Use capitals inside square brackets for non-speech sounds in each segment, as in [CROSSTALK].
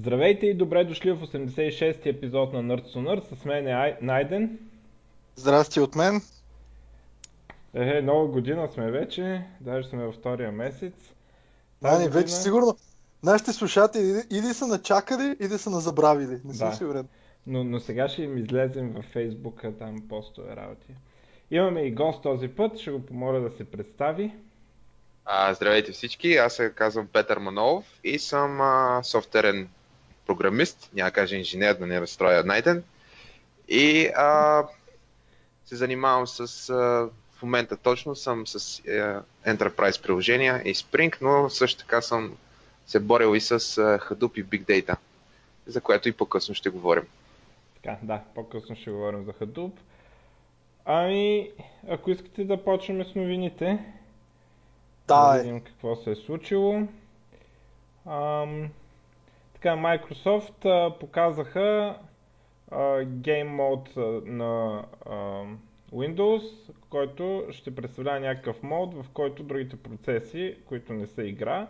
Здравейте и добре дошли в 86-ти епизод на Nerds to Nerds. С мен е Ай... Найден. Здрасти от мен. Е, нова година сме вече, даже сме във втория месец. Ани, година... вече сигурно нашите слушатели или са начакали, или са назабравили. Не съм да. сигурен. Но, но сега ще им излезем във Фейсбука, там постове работи. Имаме и гост този път, ще го помоля да се представи. А, здравейте всички, аз се казвам Петър Манолов и съм а, софтуерен програмист, няма да кажа инженер, да не разстроя найден. И а, се занимавам с, а, в момента точно съм с а, е, Enterprise приложения и Spring, но също така съм се борил и с а, Hadoop и Big Data, за което и по-късно ще говорим. Така, да, по-късно ще говорим за Hadoop. Ами, ако искате да почнем с новините, да, да видим какво се е случило. Ам, така, Microsoft а, показаха а, Game Mode на а, Windows, който ще представлява някакъв мод, в който другите процеси, които не са игра,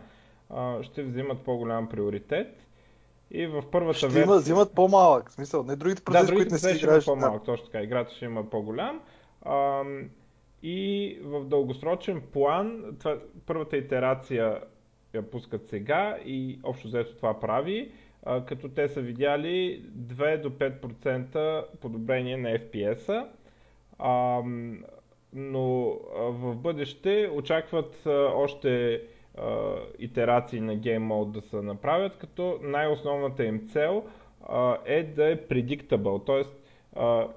а, ще взимат по-голям приоритет. И в първата ще версия... Има, взимат по-малък, в смисъл, не другите процеси, да, другите които не си играеш. по-малък, точно така, играта ще има по-голям. А, и в дългосрочен план, това, първата итерация я пускат сега и общо взето това прави, а, като те са видяли 2 до 5% подобрение на FPS-а. А, но а, в бъдеще очакват а, още а, итерации на Game Mode да се направят, като най-основната им цел а, е да е predictable, т.е.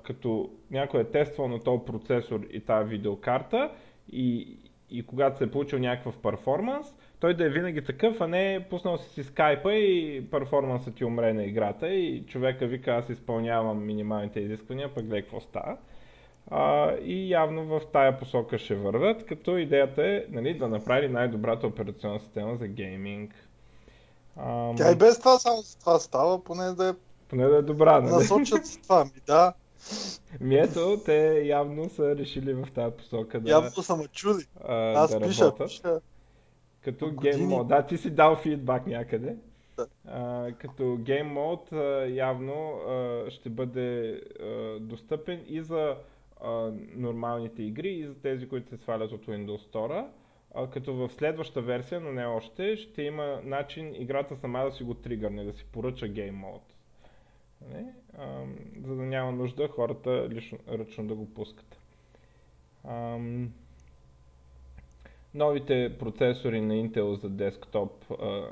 като някой е тествал на този процесор и тази видеокарта и, и когато се е получил някакъв перформанс, той да е винаги такъв, а не пуснал си си скайпа и перформансът ти умре на играта и човека вика аз изпълнявам минималните изисквания, пък гледай какво става. А, и явно в тая посока ще вървят, като идеята е нали, да направи най-добрата операционна система за гейминг. Ам... Тя и без това само това става, поне да е поне да е добра, нали? Насочат с това, ми да. Ми ето, те явно са решили в тази посока да... Явно са ме чули. А, Аз да пиша, работят. пиша. Като гейм мод. Да, ти си дал фидбак някъде. Да. А, като гейм мод явно а, ще бъде а, достъпен и за а, нормалните игри и за тези, които се свалят от Windows Store. А, като в следваща версия, но не още, ще има начин играта сама да си го тригърне, да си поръча гейм мод. Не? А, за да няма нужда хората лично, ръчно да го пускат. А, новите процесори на Intel за десктоп а,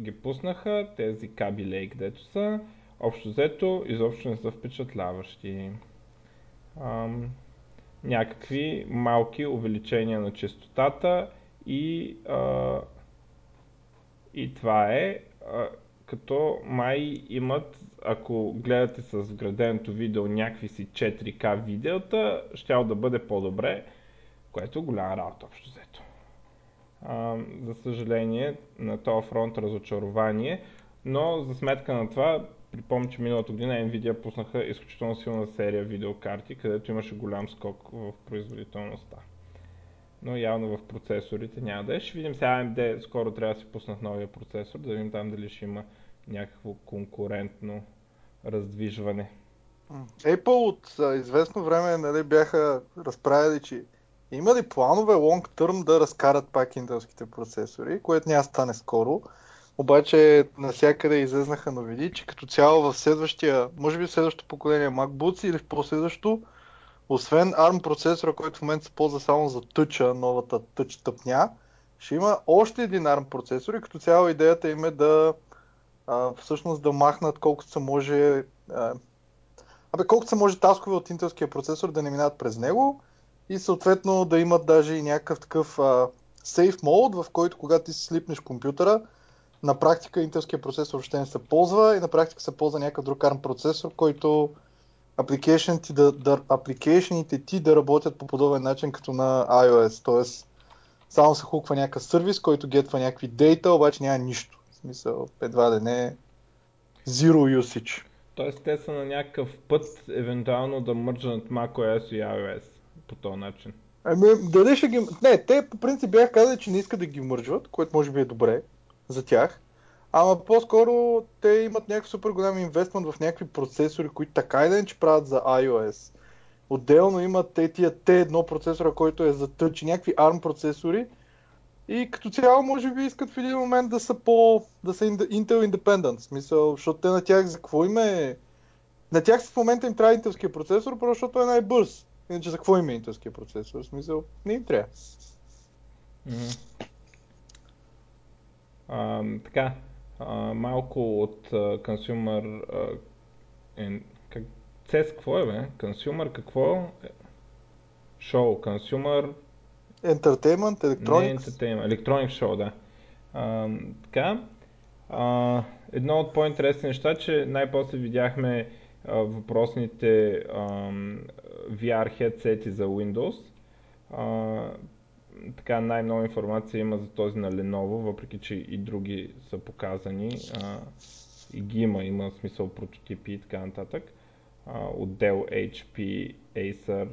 ги пуснаха, тези Kaby Lake, дето са. Общо взето, изобщо не са впечатляващи. А, някакви малки увеличения на частотата и, а, и това е. А, като май имат, ако гледате с вграденото видео някакви си 4K видеота, щял да бъде по-добре, което е голяма работа общо взето. А, за съжаление, на този фронт разочарование, но за сметка на това, припомня, че миналата година Nvidia пуснаха изключително силна серия видеокарти, където имаше голям скок в производителността но явно в процесорите няма да е. Ще видим сега AMD скоро трябва да си пуснат новия процесор, да видим там дали ще има някакво конкурентно раздвижване. Apple от известно време нали, бяха разправили, че има ли планове long term да разкарат пак интелските процесори, което няма стане скоро. Обаче навсякъде излезнаха новини, че като цяло в следващия, може би в следващото поколение MacBooks или в последващото, освен ARM процесора, който в момента се ползва само за тъча, новата тъч тъпня, ще има още един ARM процесор и като цяло идеята им е да а, всъщност да махнат колкото се може а, Абе, колкото се може таскове от интелския процесор да не минават през него и съответно да имат даже и някакъв такъв safe mode, в който когато ти си слипнеш компютъра, на практика интелския процесор въобще не се ползва и на практика се ползва някакъв друг ARM процесор, който апликейшените, да, да, ти да работят по подобен начин като на iOS. Тоест, само се хуква някакъв сервис, който гетва някакви дейта, обаче няма нищо. В смисъл, едва да не е zero usage. Тоест те са на някакъв път, евентуално да мържат macOS и iOS по този начин. Ами, дали ще ги... Не, те по принцип бяха казали, че не искат да ги мържват, което може би е добре за тях. Ама по-скоро те имат някакъв супер голям инвестмент в някакви процесори, които така и да не че правят за iOS. Отделно имат те тия T1 процесора, който е за тъч, някакви ARM процесори. И като цяло, може би искат в един момент да са по... да са Intel Independent. Смисъл, защото те на тях за какво им е... На тях в момента им трябва интелския процесор, просто защото е най-бърз. Иначе за какво им е интелския процесор? В смисъл, не им трябва. Мгм. А, така, а, малко от а, consumer... А, е, как, CES какво е, бе? Consumer какво? е? Шоу, consumer... Entertainment, Не Electronics. Entertainment, Electronic Show, да. А, така, а, едно от по-интересните неща, че най-после видяхме а, въпросните ам, VR headset за Windows. А, така най-много информация има за този на Lenovo, въпреки че и други са показани. А, и ги има, има смисъл прототипи и така нататък. А, от HP, Acer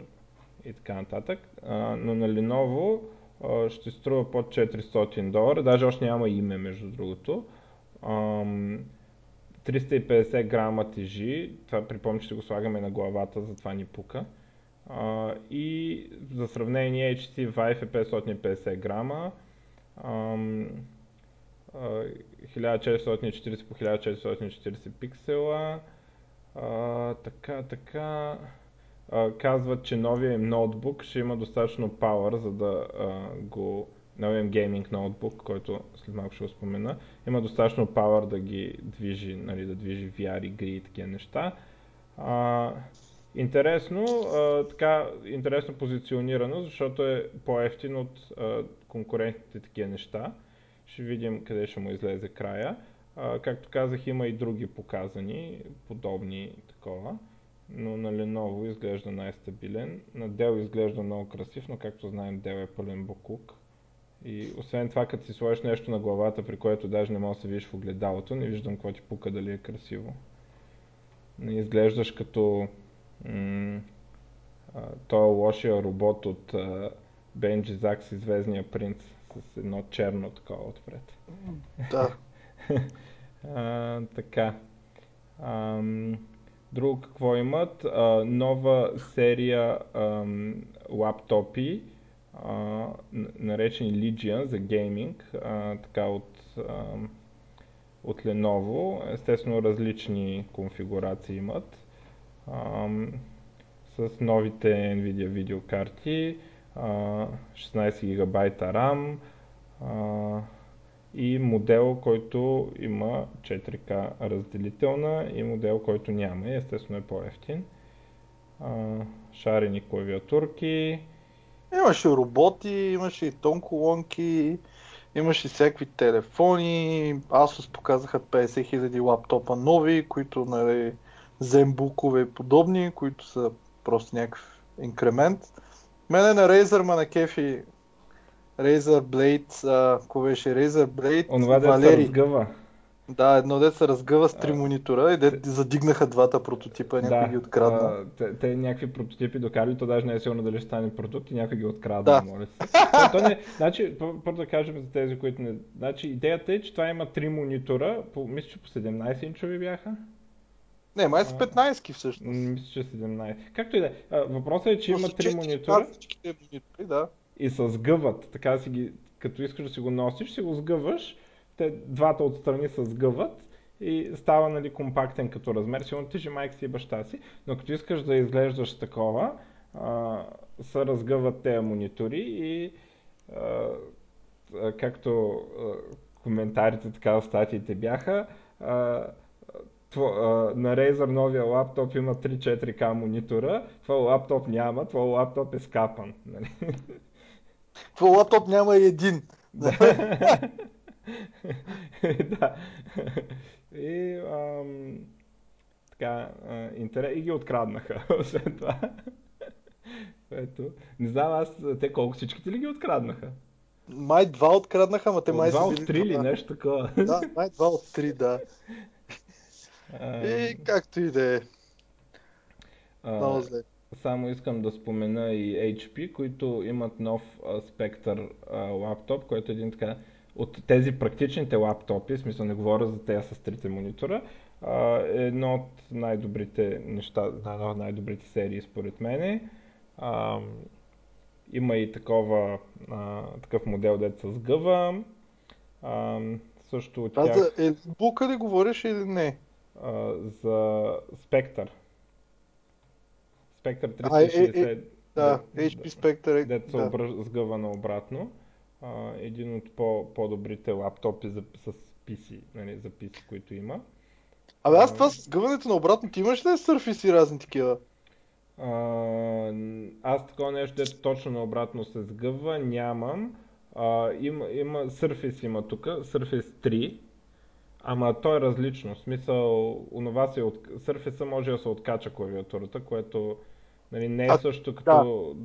и така нататък. А, но на Lenovo а, ще струва под 400 долара, даже още няма име между другото. Ам, 350 грама тежи, това припомня, че го слагаме на главата, затова ни пука. И за сравнение HTC Vive е 550 грама, ам, а, 1440 по 1440 пиксела. А, така, така. А, казват, че новия им ноутбук ще има достатъчно power, за да а, го... Новия им гейминг ноутбук, който след малко ще го спомена, има достатъчно power да ги движи, нали, да движи VR игри и такива неща. А, интересно, а, така, интересно позиционирано, защото е по-ефтин от а, конкурентните такива неща. Ще видим къде ще му излезе края. А, както казах, има и други показани, подобни такова. Но на Lenovo изглежда най-стабилен. На Dell изглежда много красив, но както знаем Dell е пълен буклук. И освен това, като си сложиш нещо на главата, при което даже не можеш да се видиш в огледалото, не виждам какво ти пука дали е красиво. Не изглеждаш като м- а, той лошия робот от а, Бенджи Закс и Звездния принц с едно черно такова отпред. Да. [LAUGHS] а, така. Ам, друго какво имат? А, нова серия ам, лаптопи, а, наречени Legion за гейминг, а, така от, ам, от Lenovo. Естествено различни конфигурации имат. С новите Nvidia видеокарти, а, 16 ГБ RAM и модел, който има 4К разделителна и модел, който няма и естествено е по-ефтин. Шарени клавиатурки, Имаше роботи, имаше и тонколонки, имаше всякакви телефони. Asus показаха 50 000 лаптопа нови, които нали, Zenbook и подобни, които са просто някакъв инкремент. Мене на Razer ма на кефи Razer Blade, а, какво беше Razer Blade, онова да Валери. разгъва. Да, едно дет се разгъва с три А, монитора и дет задигнаха двата прототипа, някой ги открадна. а, те, те някакви прототипи докарали, то даже не е сигурно дали ще стане продукт и някой ги открадна, Да. моля се. То, то не, значи, пър- първо да кажем за тези, които не... Значи, идеята е, че това има три монитора, по, мисля, че по 17 инчови бяха. Не, май са А, 15 всъщност. Мисля, че 17. Както и да е. Въпросът е, че Но има три монитора да. и се сгъват. Така си ги, като искаш да си го носиш, си го сгъваш. Те двата отстрани се сгъват и става нали, компактен като размер. Сигурно тежи майка си и баща си, но като искаш да изглеждаш такова, а, се разгъват тези монитори и а, както а, коментарите така в статиите бяха, а, на Razer новия лаптоп има 3-4К монитора, твой лаптоп няма, твой лаптоп е скапан. Нали? Твой лаптоп няма и един. да. [LAUGHS] И, ам, така, а, интерес... и ги откраднаха, [LAUGHS] освен това. Ето. Не знам аз, те колко всичките ли ги откраднаха? Май два откраднаха, ама те От май два са от били три ли, два. нещо такова. Да, май два от три, да. [LAUGHS] И както и да е. а, Много зле. Само искам да спомена и HP, които имат нов а, Spectre а, лаптоп, който е един така от тези практичните лаптопи, в смисъл не говоря за тези с трите монитора, а, е едно от най-добрите неща, най-добрите серии според мен. А, има и такова, а, такъв модел, дет с гъва. А, също от А тях, за Елбука ли говориш или не? А, за Spectre. Spectre А, е, 360, е, Да, HP Spectre. дето се да. сгъва наобратно. А, един от по- по-добрите лаптопи за, с PC, нали, за PC, които има. Абе аз това с гъването на обратно, ти имаш ли Surface и разни такива? А, аз такова нещо, дето точно наобратно се сгъва, нямам. А, има, има Surface има тук, Surface 3, ама то е различно. В смисъл, онова се от... Surface може да се откача клавиатурата, което нали, не е А, също като...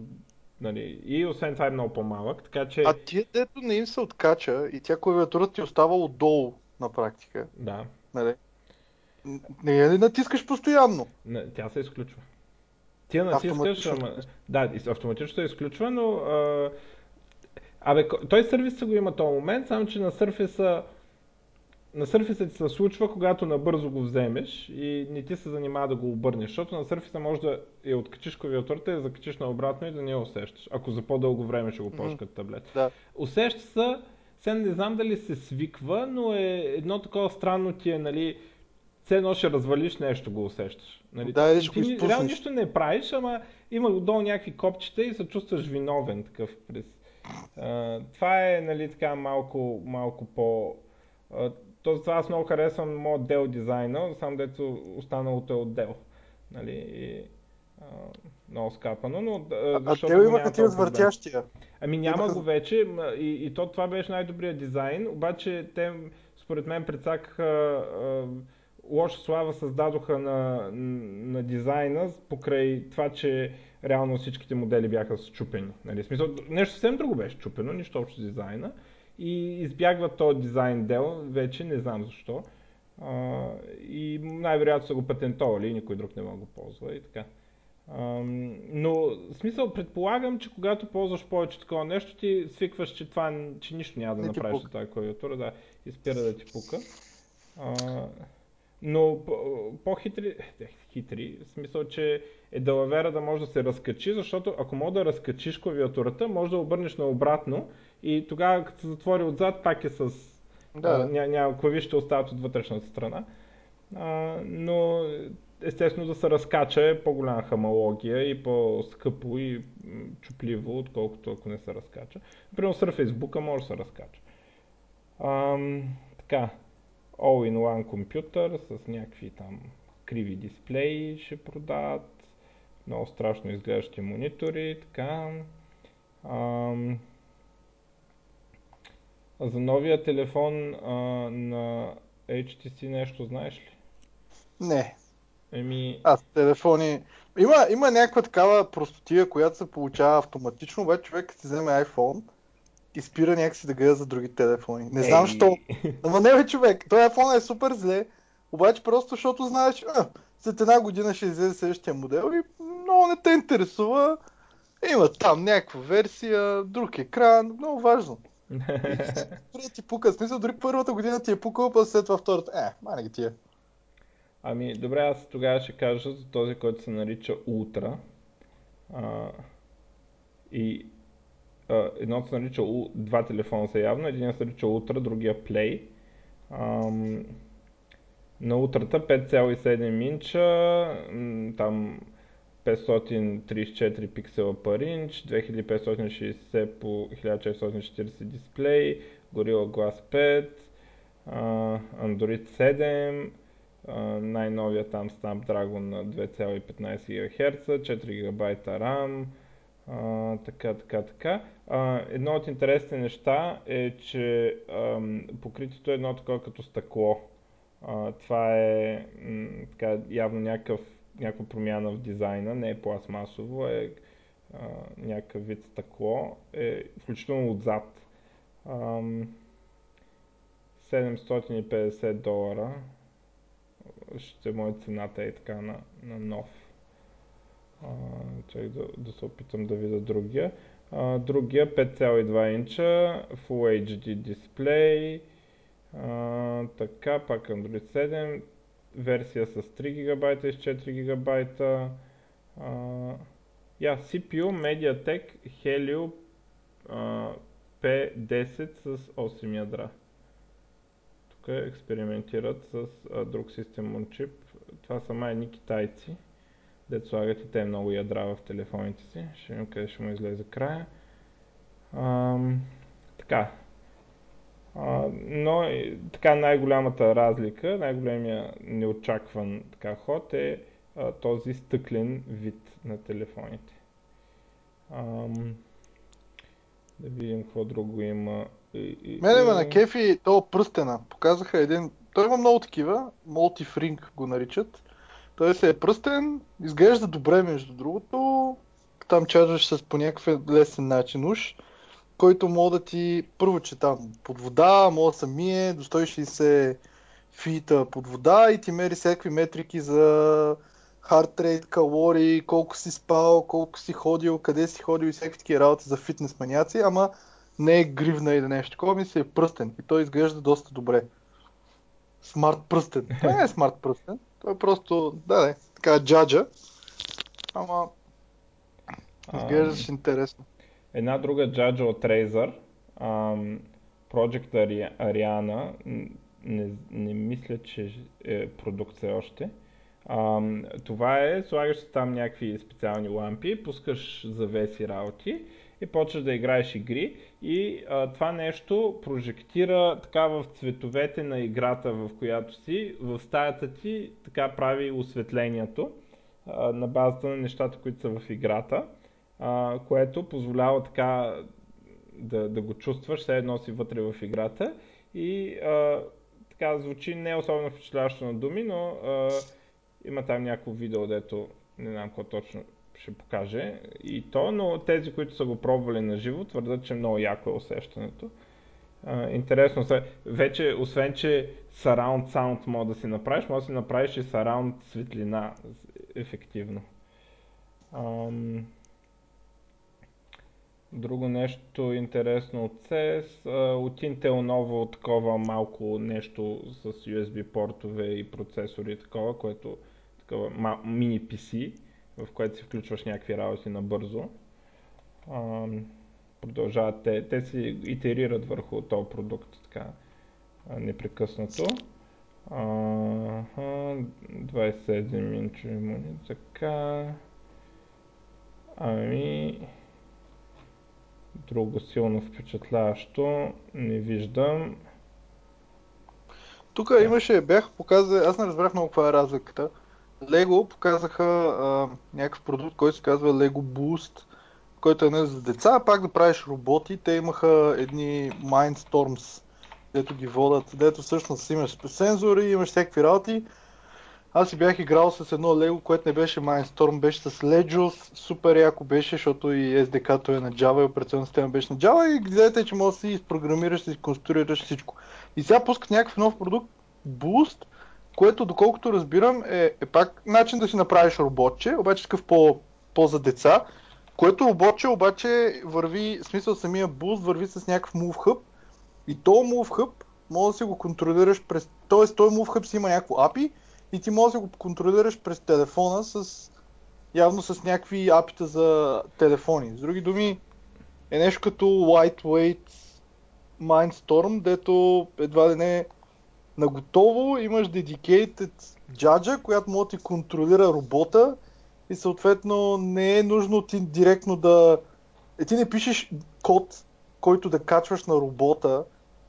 Нали, и освен това е много по-малък, така че... А ти дето не им се откача и тя клавиатурата ти остава отдолу на практика. Да, Нали? Не я ли натискаш постоянно? не, тя се изключва. Ти я натискаш, ама... Да, автоматично се изключва, но... А... Абе, той сервиса го има този момент, само че на Surface на Surface ти се случва, когато набързо го вземеш и не ти се занимава да го обърнеш, защото на Surface може да я откачиш клавиатурата и я закачиш наобратно и да не я усещаш, ако за по-дълго време ще го ползваш Мгм. като таблет. Да. Усеща се, сега не знам дали се свиква, но е едно такова странно ти е, нали, все едно ще развалиш нещо, го усещаш. Нали? Да, ти го изпуснеш. реално нищо не правиш, ама има отдолу някакви копчета и се чувстваш виновен такъв през. А, това е, нали, така малко, малко по... А, то, това аз много харесвам моят Dell дизайна, само дето останалото е от Dell. Нали, и, а, много скапано, но а, А, те няма тия с въртящия. Ами няма Имаха- го вече и, и то това беше най-добрият дизайн, обаче те според мен прецакаха лоша слава създадоха на, на дизайна покрай това, че реално всичките модели бяха счупени. Нали? Смисъл, нещо съвсем друго беше счупено, нищо общо с дизайна. И избягват този дизайн дел, вече не знам защо. А, и най-вероятно са го патентовали и никой друг не може да го ползва и така. Ам, но в смисъл предполагам, че когато ползваш повече такова нещо, ти свикваш, че това че нищо няма да Не направиш от тази клавиатура, да, и спира да ти пука. А, но по- по-хитри, хитри, в смисъл, че е далавера да може да се разкачи, защото ако може да разкачиш клавиатурата, може да обърнеш наобратно и тогава като се затвори отзад, пак е с... Да. а, ня, няма, клавишите остават от вътрешната страна. А, но естествено да се разкача е по-голяма хамалогия и по-скъпо и чупливо, отколкото ако не се разкача. Например, с Facebook може да се разкача. Ам, така, all-in-one компютър с някакви там криви дисплеи ще продават, много страшно изглеждащи монитори, така. Ам, за новия телефон а, на HTC нещо знаеш ли? Не. Еми, Аз телефони... Има, има някаква такава простотия, която се получава автоматично, обаче човек си вземе iPhone и спира някакси да гледа за други телефони. Не знам защо. Ама не бе човек, този iPhone е супер зле, обаче просто защото знаеш, а, след една година ще излезе следващия модел и много не те интересува. Има там някаква версия, друг екран, много важно. Да [LAUGHS] ти пука, смисъл дори първата година ти е пукал, па след това втората. Е, мане ги тия. Ами, добре, аз тогава ще кажа за този, който се нарича Ultra. А, и а, едното се нарича, У- два телефона са явно, един се нарича Ultra, другия Play. Ам, на Ultra 5,7 инча, там 534 пиксела per инч, 2560 по 1440 дисплей, Gorilla Glass 5, а, Android 7, а, най-новия там Snapdragon на 2,15 ГГц, 4 ГБ RAM, така, така, така. Едно от интересните неща е, че покритието е едно такова като стъкло. Това е така, явно някакъв, някаква промяна в дизайна, не е пластмасово, е а, някакъв вид стъкло, е, включително отзад. Ам, 750 долара ще е цената е така на, на нов. А, да, да се опитам да видя другия. А, другия 5,2 инча, Full HD дисплей, а, така, пак Android 7, версия с 3 ГБ и с 4 ГБ. Uh, yeah, CPU MediaTek Helio uh, P10 с 8 ядра. Тук експериментират с uh, друг on Chip. Това са май едни китайци, дето слагат и те много ядра в телефоните си. Ще видим къде ще му излезе края. Um, така, Но така най-голямата разлика, най-големия неочакван така ход е uh, този стъклен вид на телефоните. Um, да видим какво друго има. Мене ме на кефи то пръстена. Показаха един... Той има много такива. Multi-Fring го наричат. Той се е пръстен, изглежда добре между другото. Там чарджваш с по някакъв лесен начин уж който мога да ти, първо, че там под вода, мога да се мие до 160 фита под вода и ти мери всякакви метрики за хард рейт, калории, колко си спал, колко си ходил, къде си ходил и всякакви такива работи за фитнес маняци, ама не е гривна или нещо такова, ми се е пръстен и той изглежда доста добре. Смарт пръстен. Това не е смарт пръстен, той е просто, да, не, така джаджа, ама изглеждаш интересно. Една друга джаджа от Razer, um, Project Ariana, не, не мисля, че е продукция още. Um, това е, слагаш там някакви специални лампи, пускаш завеси работи и почваш да играеш игри и а, това нещо прожектира така в цветовете на играта, в която си, в стаята ти така прави осветлението а, на базата на нещата, които са в играта което позволява така да, да го чувстваш, все едно си вътре в играта и а, така звучи не особено впечатляващо на думи, но а, има там някакво видео, дето не знам какво точно ще покаже и то, но тези, които са го пробвали на живо, твърдят, че много яко е усещането. А, интересно се. Вече, освен, че surround sound може да си направиш, може да си направиш и surround светлина ефективно. Ам... Друго нещо интересно от CES, от Intel ново такова малко нещо с USB портове и процесори такова, което такова мини PC, в което си включваш някакви работи набързо. Продължават те, те си итерират върху този продукт така непрекъснато. 27 инчови монит, така. Ами, Друго силно впечатляващо не виждам. Тук имаше, бях показали, аз не разбрах много каква е разликата. Лего показаха а, някакъв продукт, който се казва Lego Boost, който е не за деца, а пак да правиш роботи. Те имаха едни Mindstorms, дето ги водят, дето всъщност имаш сензори, имаш всякакви работи аз си бях играл с едно Лего, което не беше Mindstorm, беше с Legos, супер яко беше, защото и SDK-то е на Java и операционна система беше на Java и гледате, че можеш да си изпрограмираш, си конструираш всичко. И сега пускат някакъв нов продукт, Boost, което доколкото разбирам е, е пак начин да си направиш роботче, обаче такъв по, по за деца, което роботче обаче върви, смисъл самия Boost върви с някакъв Move Hub и то Move Hub може да си го контролираш през... Тоест, той Move Hub си има някакво API и ти можеш да го контролираш през телефона с явно с някакви апита за телефони. С други думи, е нещо като lightweight Mindstorm, дето едва ли не наготово имаш dedicated джаджа, която може да ти контролира робота и съответно не е нужно ти директно да... Е, ти не пишеш код, който да качваш на робота,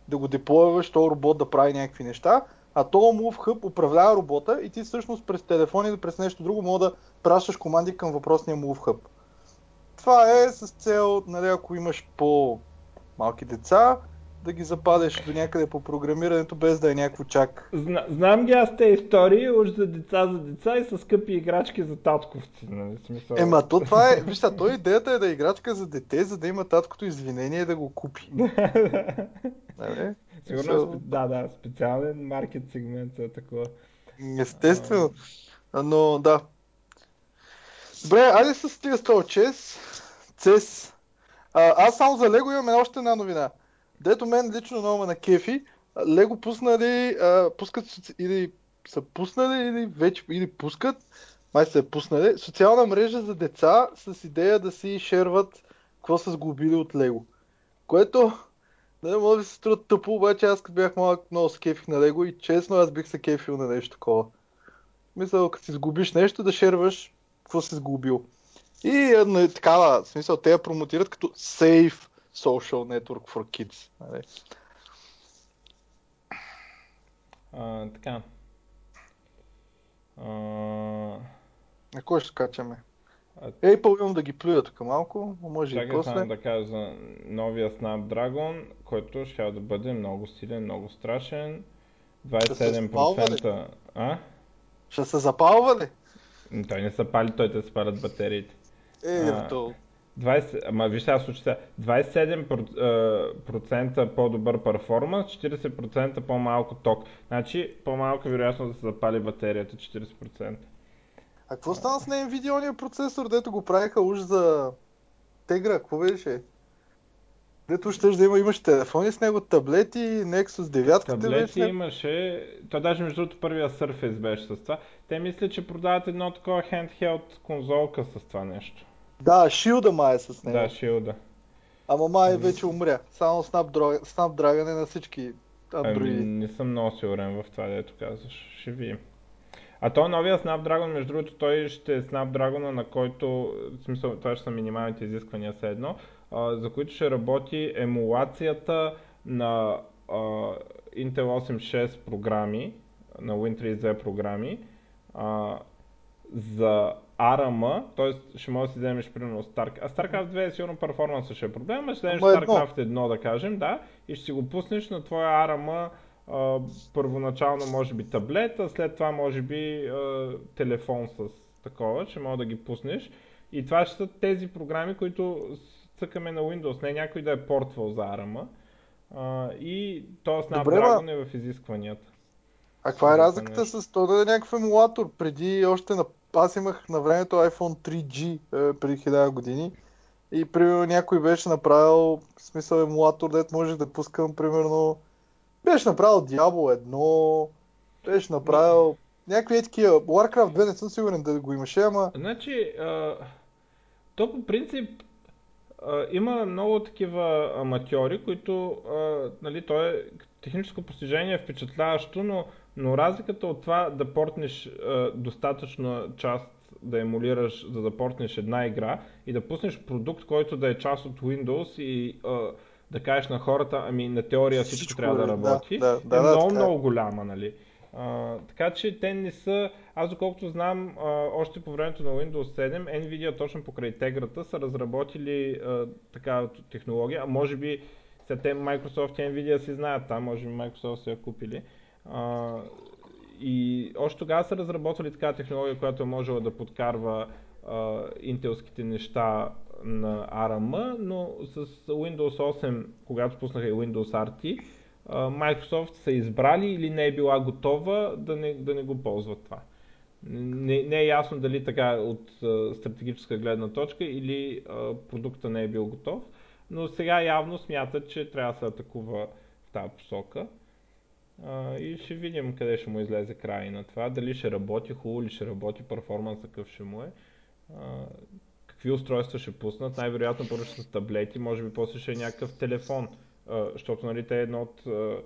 да го деплойваш, този робот да прави някакви неща, а то Move Hub управлява робота и ти всъщност през телефон или през нещо друго мога да пращаш команди към въпросния Move Hub. Това е с цел, нали, ако имаш по-малки деца, да ги западеш до някъде по програмирането, без да е някакво чак. Зна, знам ги аз те истории, уж за деца за деца и с скъпи играчки за татковци. Нали? Смисъл... Ема то това е, виж то идеята е да е играчка за дете, за да има таткото извинение да го купи. [LAUGHS] нали? Сигурно, да, да, специален маркет сегмент за такова. Естествено. Но да. Добре, айде с тия 100 чес. CES. А, аз само за Лего имам още една новина. Дето мен лично много ме на кефи. Лего пуснали, а, пускат или са пуснали, или вече, или пускат, май са я пуснали, социална мрежа за деца с идея да си шерват какво са сглобили от Лего. Което, [LAUGHS] не може да се струва тъпо, обаче аз като бях малък много се кефих на Лего и честно аз бих се кефил на нещо такова. Мисля, като си сглобиш нещо, да шерваш какво си сглобил. И е, нали, такава, смисъл, те я промотират като Safe Social Network for Kids. Нали? А, така. А, На кой ще качаме? А- Apple имам да ги плюя тук малко, но може и чакай после. само да кажа за новия Snapdragon, който ще да бъде много силен, много страшен. се спалва ли? 27%. А? Ще се запалва ли? Той не са пали, той те спалят батериите. Е, А. то. 20, ама виж сега случи сега, 27% по-добър перформанс, 40% по-малко ток. Значи по-малко вероятно да се запали батерията, 40%. А какво стана с NVIDIA процесор, дето го правиха уж за Тегра, какво беше? Дето ще да има, имаш телефони с него, таблети, Nexus 9 Таблети беше. имаше, то даже между другото първия Surface беше с това. Те мисля, че продават едно такова handheld конзолка с това нещо. Да, Shield май е с него. Да, Shield. Ама май вече умря. Само Snapdragon, Snapdragon е на всички Ами, андроиди. не съм много сигурен в това, дето казваш. Ще видим. А то новия Snapdragon, между другото, той ще е Snapdragon, на който, в смисъл, това ще са минималните изисквания все едно, а, за които ще работи емулацията на а, Intel 8.6 програми, на Win32 програми, а, за ARM, т.е. ще можеш да си вземеш примерно Starcraft. А StarCraft 2 е сигурно перформанса ще е проблем, а ще вземеш. StarCraft 1 да кажем, да, и ще си го пуснеш на твоя ARM а, първоначално може би таблет, а след това може би а, телефон с такова, ще мога да ги пуснеш. И това ще са тези програми, които цъкаме на Windows, не някой да е портвал за ARM. А, и то Snapdragon е в изискванията. А каква е разликата с то да е някакъв емулатор? Преди още на... Аз имах на времето iPhone 3G е, преди 1000 години и примерно някой беше направил в смисъл емулатор, дето можех да пускам примерно беше направил Diablo 1, беше направил някакви е. Warcraft 2 не съм сигурен да го имаше, ама Значи, а, то по принцип а, има много такива аматьори, които, а, нали, то е техническо постижение е впечатляващо, но, но разликата от това да портнеш а, достатъчно част да емулираш, за да портнеш една игра и да пуснеш продукт, който да е част от Windows и а, да кажеш на хората, ами на теория всичко, Всичко трябва да е, да, работи, да, да, е да, много, е. много голяма, нали. А, така че те не са, аз доколкото знам, а, още по времето на Windows 7, Nvidia точно покрай теграта са разработили а, такава технология, а може би сега те Microsoft и Nvidia си знаят там, може би Microsoft са я купили. И още тогава са разработвали такава технология, която е можела да подкарва а, интелските неща на ARM, но с Windows 8, когато пуснаха и Windows RT, а, Microsoft са избрали или не е била готова да не, да не го ползват това. Не, не е ясно дали така от а, стратегическа гледна точка или а, продукта не е бил готов, но сега явно смятат, че трябва да се атакува в тази посока. И ще видим къде ще му излезе край на това. Дали ще работи хубаво или ще работи, перформанс какъв ще му е. А, какви устройства ще пуснат. Най-вероятно първо ще са таблети, може би после ще е някакъв телефон. А, защото нали, те е едно от а,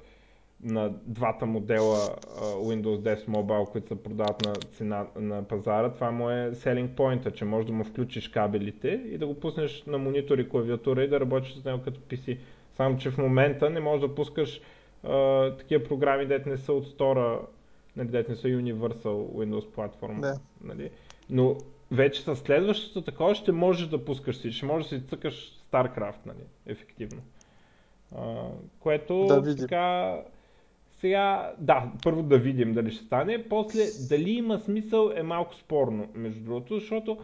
на двата модела а, Windows 10 Mobile, които се продават на цена на пазара, това му е selling point, че можеш да му включиш кабелите и да го пуснеш на монитор и клавиатура и да работиш с него като PC. Само, че в момента не можеш да пускаш а, такива програми, дете не са от стора, нали, дете не са Universal Windows платформа. Да. Нали. Но вече с следващото такова ще можеш да пускаш си, ще можеш да си цъкаш StarCraft, нали, ефективно. А, което Да видим. така сега, да, първо да видим дали ще стане, после дали има смисъл е малко спорно, между другото, защото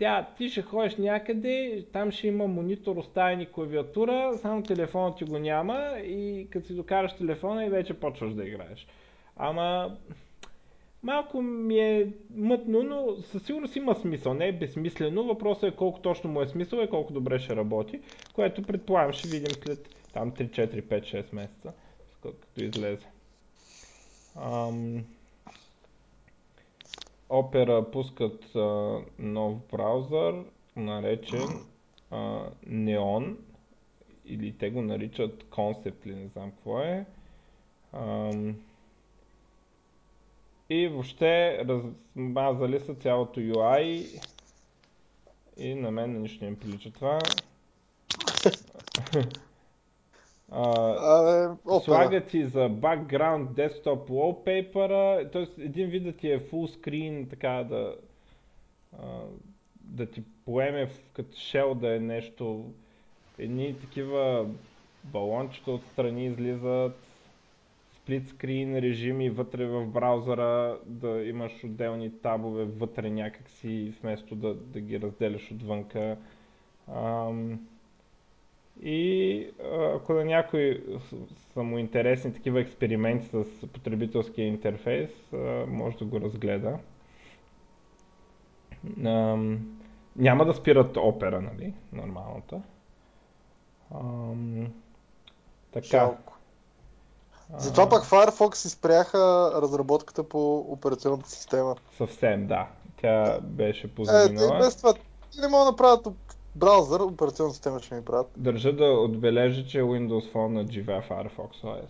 сега ти ще ходиш някъде, там ще има монитор, оставени клавиатура, само телефонът ти го няма и като си докараш телефона и вече почваш да играеш. Ама малко ми е мътно, но със сигурност има смисъл. Не е безсмислено. Въпросът е колко точно му е смисъл и колко добре ще работи, което предполагам ще видим след там 3, 4, 5, 6 месеца, като излезе. Ам... Opera пускат а, нов браузър, наречен а, Neon, или те го наричат Concept, ли не знам какво е. Ам... И въобще размазали са цялото UI и на мен нищо не ми прилича това. [LAUGHS] А, слагат ти за background desktop wallpaper, т.е. един вид да ти е full screen, така да, а, да ти поеме в, като shell да е нещо, едни такива балончета отстрани излизат, сплит скрин режими вътре в браузъра, да имаш отделни табове вътре някакси, вместо да, да ги разделяш отвънка. Ам, и ако на някой са му интересни такива експерименти с потребителския интерфейс, може да го разгледа. Няма да спират опера, нали? Нормалната. Така. Жалко. Затова пък Firefox изпряха разработката по операционната система. Съвсем, да. Тя беше позаминала. Е, без това, не могат да направят браузър, операционна система ще ми правят. Държа да отбележа, че Windows Phone надживя Firefox OS.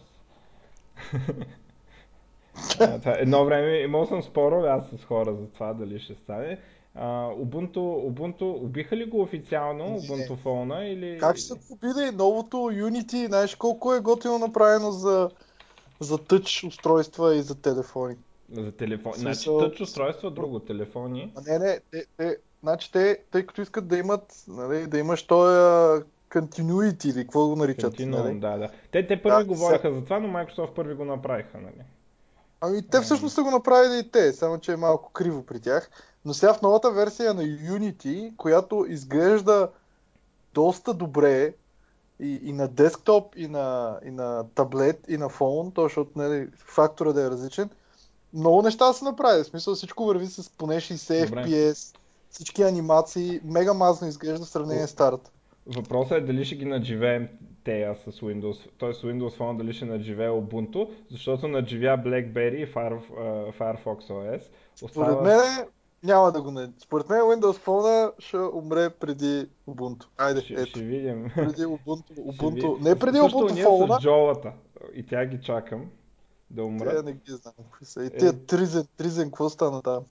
[LAUGHS] Едно време имал съм спорове аз с хора за това дали ще стане. Uh, Ubuntu, Ubuntu, убиха ли го официално, не. Ubuntu Phone или... Как ще се побиде новото Unity, знаеш колко е готино направено за, за тъч устройства и за телефони. За телефони. Значи тъч устройства, друго, телефони. А не, не, те, те, Значи те, тъй като искат да имат, нали, да имаш този continuity или какво го наричат. Continuum, нали? да, да. Те, те първи да, говориха са... за това, но Microsoft първи го направиха, нали? Ами те всъщност са го направили и те, само че е малко криво при тях. Но сега в новата версия на Unity, която изглежда доста добре и, и на десктоп, и на, и на таблет, и на фон, защото нали, фактора да е различен, много неща са направили. В смисъл всичко върви с поне 60 Добре. FPS, всички анимации, мега мазно изглежда в сравнение с старата. Въпросът е дали ще ги надживеем тея с Windows, т.е. Windows Phone дали ще надживее Ubuntu, защото надживя BlackBerry и Fire, uh, Firefox OS. Остава... Според мен няма да го не. Според мен Windows Phone ще умре преди Ubuntu. Айде, ще, ето. Ще видим. Преди Ubuntu. [LAUGHS] Ubuntu. Не преди Ubuntu Phone. с джолата. И тя ги чакам да умрат. Те не ги знам кои са. И е... тия Тризен, Тризен, какво стана там?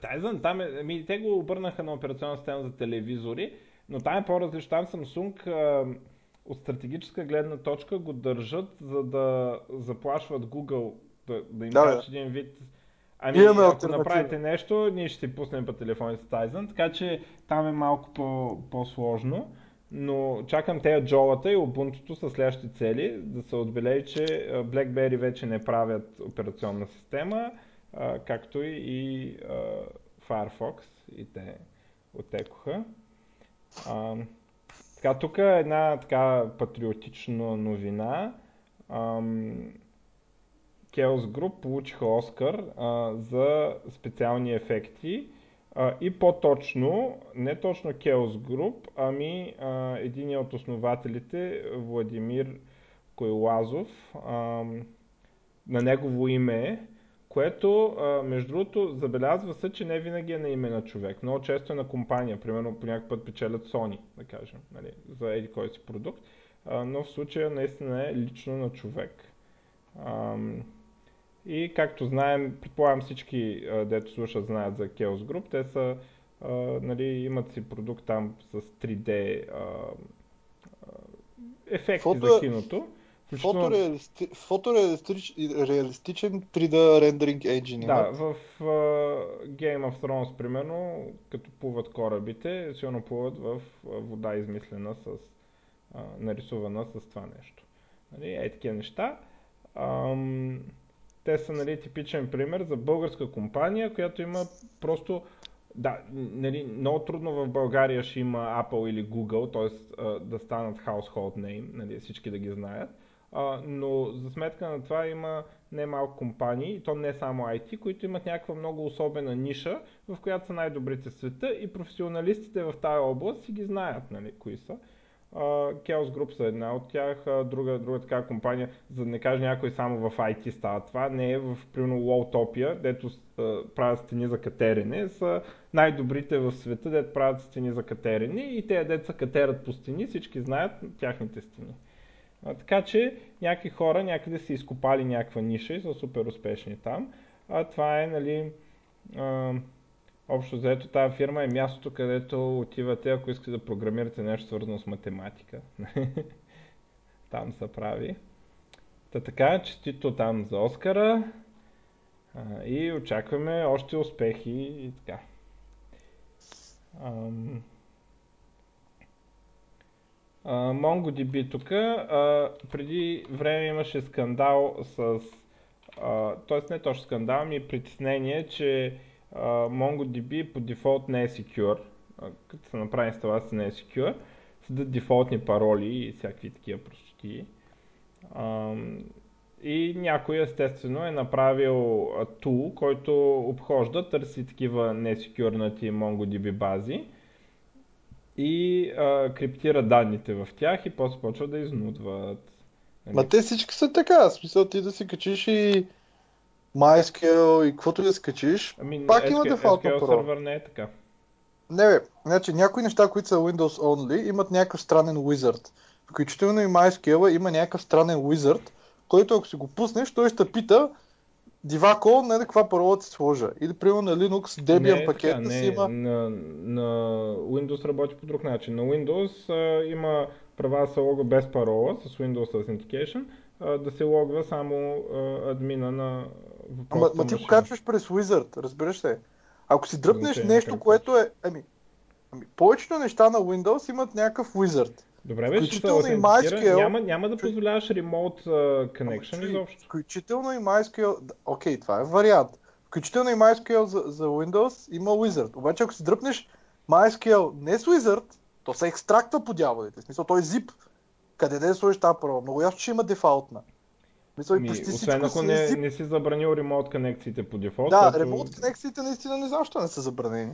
Тайзен, там е, ми, те го обърнаха на операционна система за телевизори, но там е по-различно. Там Samsung а, от стратегическа гледна точка го държат, за да заплашват Google да, да им да, кажат един вид Ами, Имаме ако направите нещо, ние ще си пуснем по телефони с Tizen, така че там е малко по- по-сложно но чакам тези джолата и Ubuntu са следващите цели, да се отбележи, че BlackBerry вече не правят операционна система, както и Firefox и те отекоха. така, тук е една така патриотична новина. Chaos Group получиха Оскар за специални ефекти а, и по-точно, не точно Chaos Group, ами а, един от основателите, Владимир Койлазов, а, на негово име, което, а, между другото, забелязва се, че не винаги е на име на човек. Много често е на компания. Примерно по някакъв път печелят Sony, да кажем, нали, за еди кой си продукт. А, но в случая наистина е лично на човек. А, и както знаем, предполагам всички, дето слушат, знаят за Chaos Group. Те са, а, нали, имат си продукт там с 3D а, ефекти Фото... за киното. Включително... Фотореалисти... Фотореалистичен 3D рендеринг engine. Да, в uh, Game of Thrones, примерно, като плуват корабите, силно плуват в вода измислена с uh, нарисувана с това нещо. Нали, е такива неща. Um, те са нали, типичен пример за българска компания, която има просто да, нали, много трудно в България ще има Apple или Google, т.е. да станат household name, нали, всички да ги знаят. Но за сметка на това има немалко компании, и то не само IT, които имат някаква много особена ниша, в която са най-добрите в света и професионалистите в тази област си ги знаят, нали, кои са. Chaos Group са една от тях, друга, друга така компания, за да не кажа някой само в IT става това, не е в примерно Lowtopia, дето правят стени за катерене, са най-добрите в света, дето правят стени за катерене и те деца катерат по стени, всички знаят тяхните стени. А, така че някакви хора някъде са изкопали някаква ниша и са супер успешни там. А това е, нали, а, общо заето тази фирма е мястото, където отивате, ако искате да програмирате нещо свързано с математика. [LAUGHS] там се прави. Та така, честито там за Оскара а, и очакваме още успехи и така. Ам... MongoDB тук, преди време имаше скандал с, т.е. не точно скандал, ми притеснение, че MongoDB по дефолт не е secure, като се направи инсталация не е secure, седат дефолтни пароли и всякакви такива простоти. И някой естествено е направил тул, който обхожда, търси такива несекюрнати MongoDB бази и а, криптира данните в тях и после почва да изнудват. Ма те всички са така, в смисъл ти да си качиш и MySQL и каквото да скачиш, ами, пак SQL, има дефолтно SQL парол. сервер не е така. Не бе, значи някои неща, които са Windows only, имат някакъв странен wizard. Включително и MySQL има някакъв странен wizard, който ако си го пуснеш, той ще пита Дивако, не каква парола ти сложа. Или примерно на Linux Debian не пакет така, си има... на, на Windows работи по друг начин. На Windows а, има права да се без парола, с Windows Authentication, а, да се логва само а, админа на Ама, ма ти го качваш през Wizard, разбираш ли? Ако си дръпнеш Значение нещо, което е... Ами, ами, повечето неща на Windows имат някакъв Wizard. Добре, бе, Включително и. MySQL. Няма, няма да позволяваш remote Ама, connection чуй, изобщо. Включително и MySQL... Окей, това е вариант. Включително и MySQL за, за Windows има Wizard. Обаче ако си дръпнеш MySQL не с Wizard, то се екстрактва по дяволите. В смисъл, той е zip. Къде да я сложиш тази парола? Много ясно, че има дефалтна. И Ми, почти освен ако си не, zip. не си забранил remote конекциите по дефолт. Да, което- ремонт конекциите наистина не знам, защо не са забранени.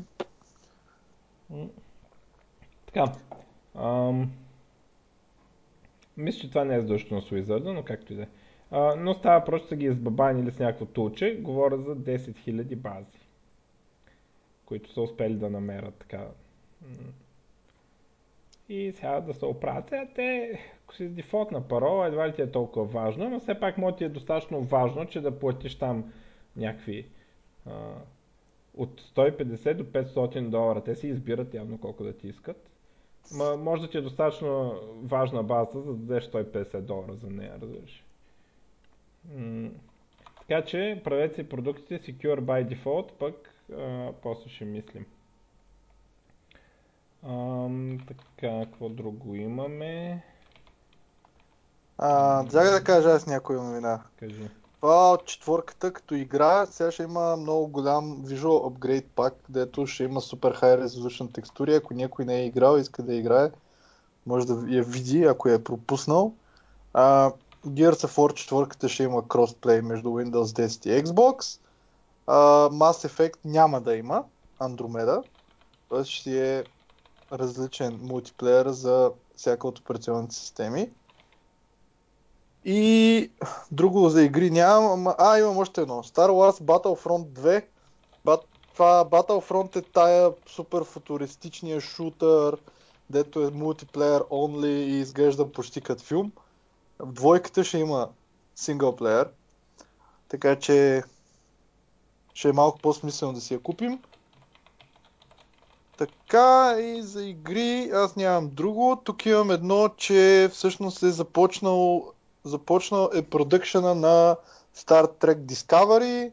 Така. Ам... Мисля, че това не е задължително с Wizard, но както и да е. Но става просто са ги избабанили с някакво тулче. Говоря за 10 000 бази, които са успели да намерят така. И сега да се оправят, те, ако си с дефолтна парола, едва ли ти е толкова важно, но все пак може ти е достатъчно важно, че да платиш там някакви а, от 150 до 500 долара. Те си избират явно колко да ти искат. Ма, може да ти е достатъчно важна база, за да дадеш 150 долара за нея, разбираш. Така че правете си продуктите Secure by Default, пък а, после ще мислим. Ам, така, какво друго имаме? А, да кажа аз някоя новина. Кажи. Това от четвърката като игра, сега ще има много голям Visual Upgrade пак, където ще има супер high resolution текстури. Ако някой не е играл и иска да играе, може да я види, ако я е пропуснал. А, Gears of War четвърката ще има кросплей между Windows 10 и Xbox. А, Mass Effect няма да има Andromeda, т.е. ще е различен мултиплеер за всяка от операционните системи. И друго за игри нямам. А, имам още едно. Star Wars Battlefront 2. Бат... Това Battlefront е тая супер футуристичния шутър, дето е мултиплеер only и изглежда почти като филм. В двойката ще има синглплеер, така че ще е малко по-смислено да си я купим. Така и за игри аз нямам друго. Тук имам едно, че всъщност е започнал, започнал е продъкшена на Star Trek Discovery.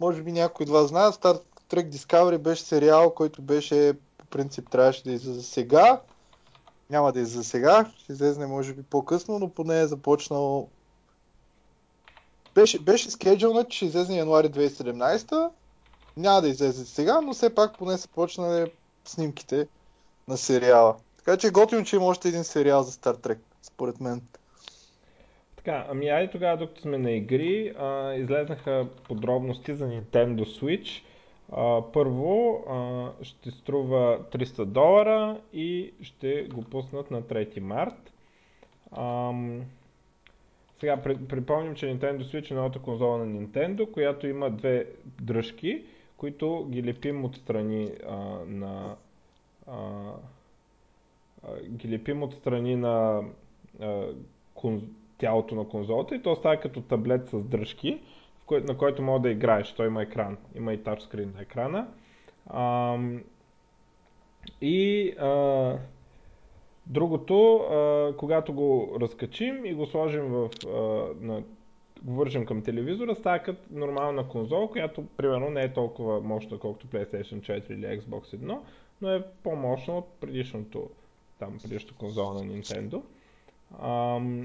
Може би някой от вас знае. Star Trek Discovery беше сериал, който беше по принцип трябваше да излезе сега. Няма да излезе сега, ще излезне може би по-късно, но поне е започнал беше, беше скеджълнат, че излезе януари 2017. Няма да излезе сега, но все пак поне са почнали снимките на сериала. Така че готино, че има още един сериал за Star Trek, според мен. Така, ами айде тогава, докато сме на игри, а, излезнаха подробности за Nintendo Switch. А, първо а, ще струва 300 долара и ще го пуснат на 3 март. Ам, сега при, припомним, че Nintendo Switch е новата конзола на Nintendo, която има две дръжки, които ги лепим отстрани а, на а, а, ги лепим отстрани на а, тялото на конзолата и то става като таблет с дръжки, на който мога да играеш. Той има екран, има и тачскрин на екрана. А, и а, другото, а, когато го разкачим и го сложим в, а, на, го вържем към телевизора, става като нормална конзола, която примерно не е толкова мощна, колкото PlayStation 4 или Xbox 1, но е по-мощна от предишното, там, предишната конзола на Nintendo. Ам,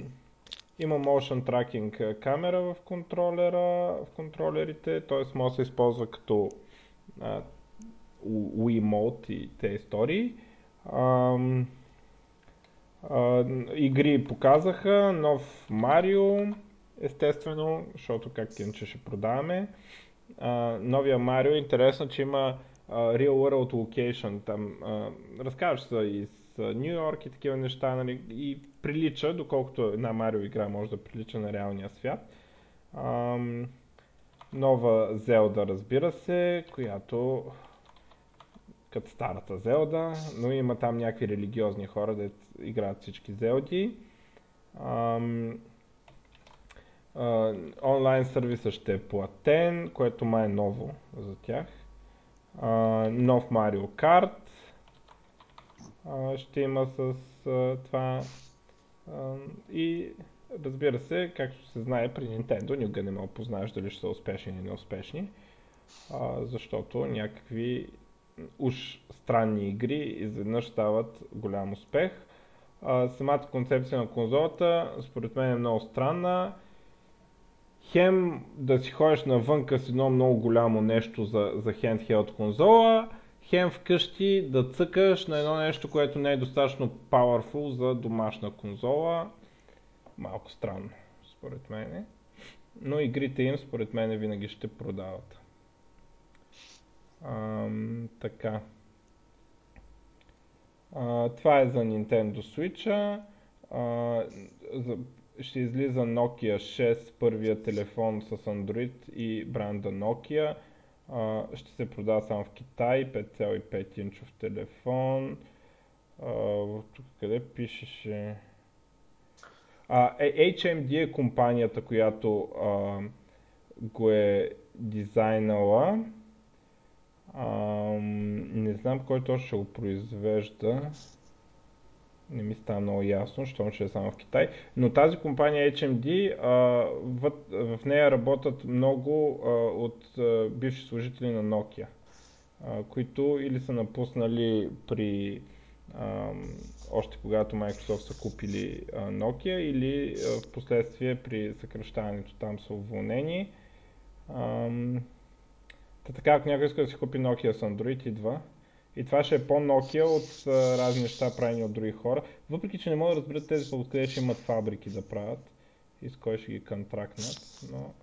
има motion tracking камера в контролера, в контролерите, т.е. може да се използва като а, Wii Mode и те истории. Игри показаха, нов Марио, естествено, защото как иначе ще продаваме. А, новия Марио е интересно, че има а, Real World Location, там а, разказваш се и Нью Йорк и такива неща, нали, и прилича, доколкото една Марио игра може да прилича на реалния свят. Ам, нова Зелда, разбира се, която като старата Зелда, но има там някакви религиозни хора, да играят всички Зелди. Ам, а, онлайн сервиса ще е платен, което май е ново за тях. А, нов Марио Ще има с това. И разбира се, както се знае при Nintendo, никога не мога познаеш дали ще са успешни или неуспешни, защото някакви уж странни игри изведнъж стават голям успех. Самата концепция на конзолата според мен е много странна. Хем да си ходиш навънка с едно много голямо нещо за, за handheld конзола, хем вкъщи да цъкаш на едно нещо, което не е достатъчно powerful за домашна конзола. Малко странно, според мен. Но игрите им, според мен, винаги ще продават. Ам, така. А, това е за Nintendo Switch. А, ще излиза Nokia 6, първия телефон с Android и бранда Nokia. Ще се продава само в Китай, 5,5 инчов телефон. А, тук къде пишеше? А, е, HMD е компанията, която а, го е дизайнала. А, не знам кой точно ще го произвежда. Не ми става много ясно, щом ще е само в Китай. Но тази компания HMD, в, в нея работят много от бивши служители на Nokia, които или са напуснали при още когато Microsoft са купили Nokia или в последствие при съкръщаването там са уволнени. А, така, ако някой иска да си купи Nokia с Android, идва. И това ще е по-Nokia от а, разни неща правени от други хора. Въпреки, че не мога да разберат тези откъде ще имат фабрики да правят и с кой ще ги контрактнат, но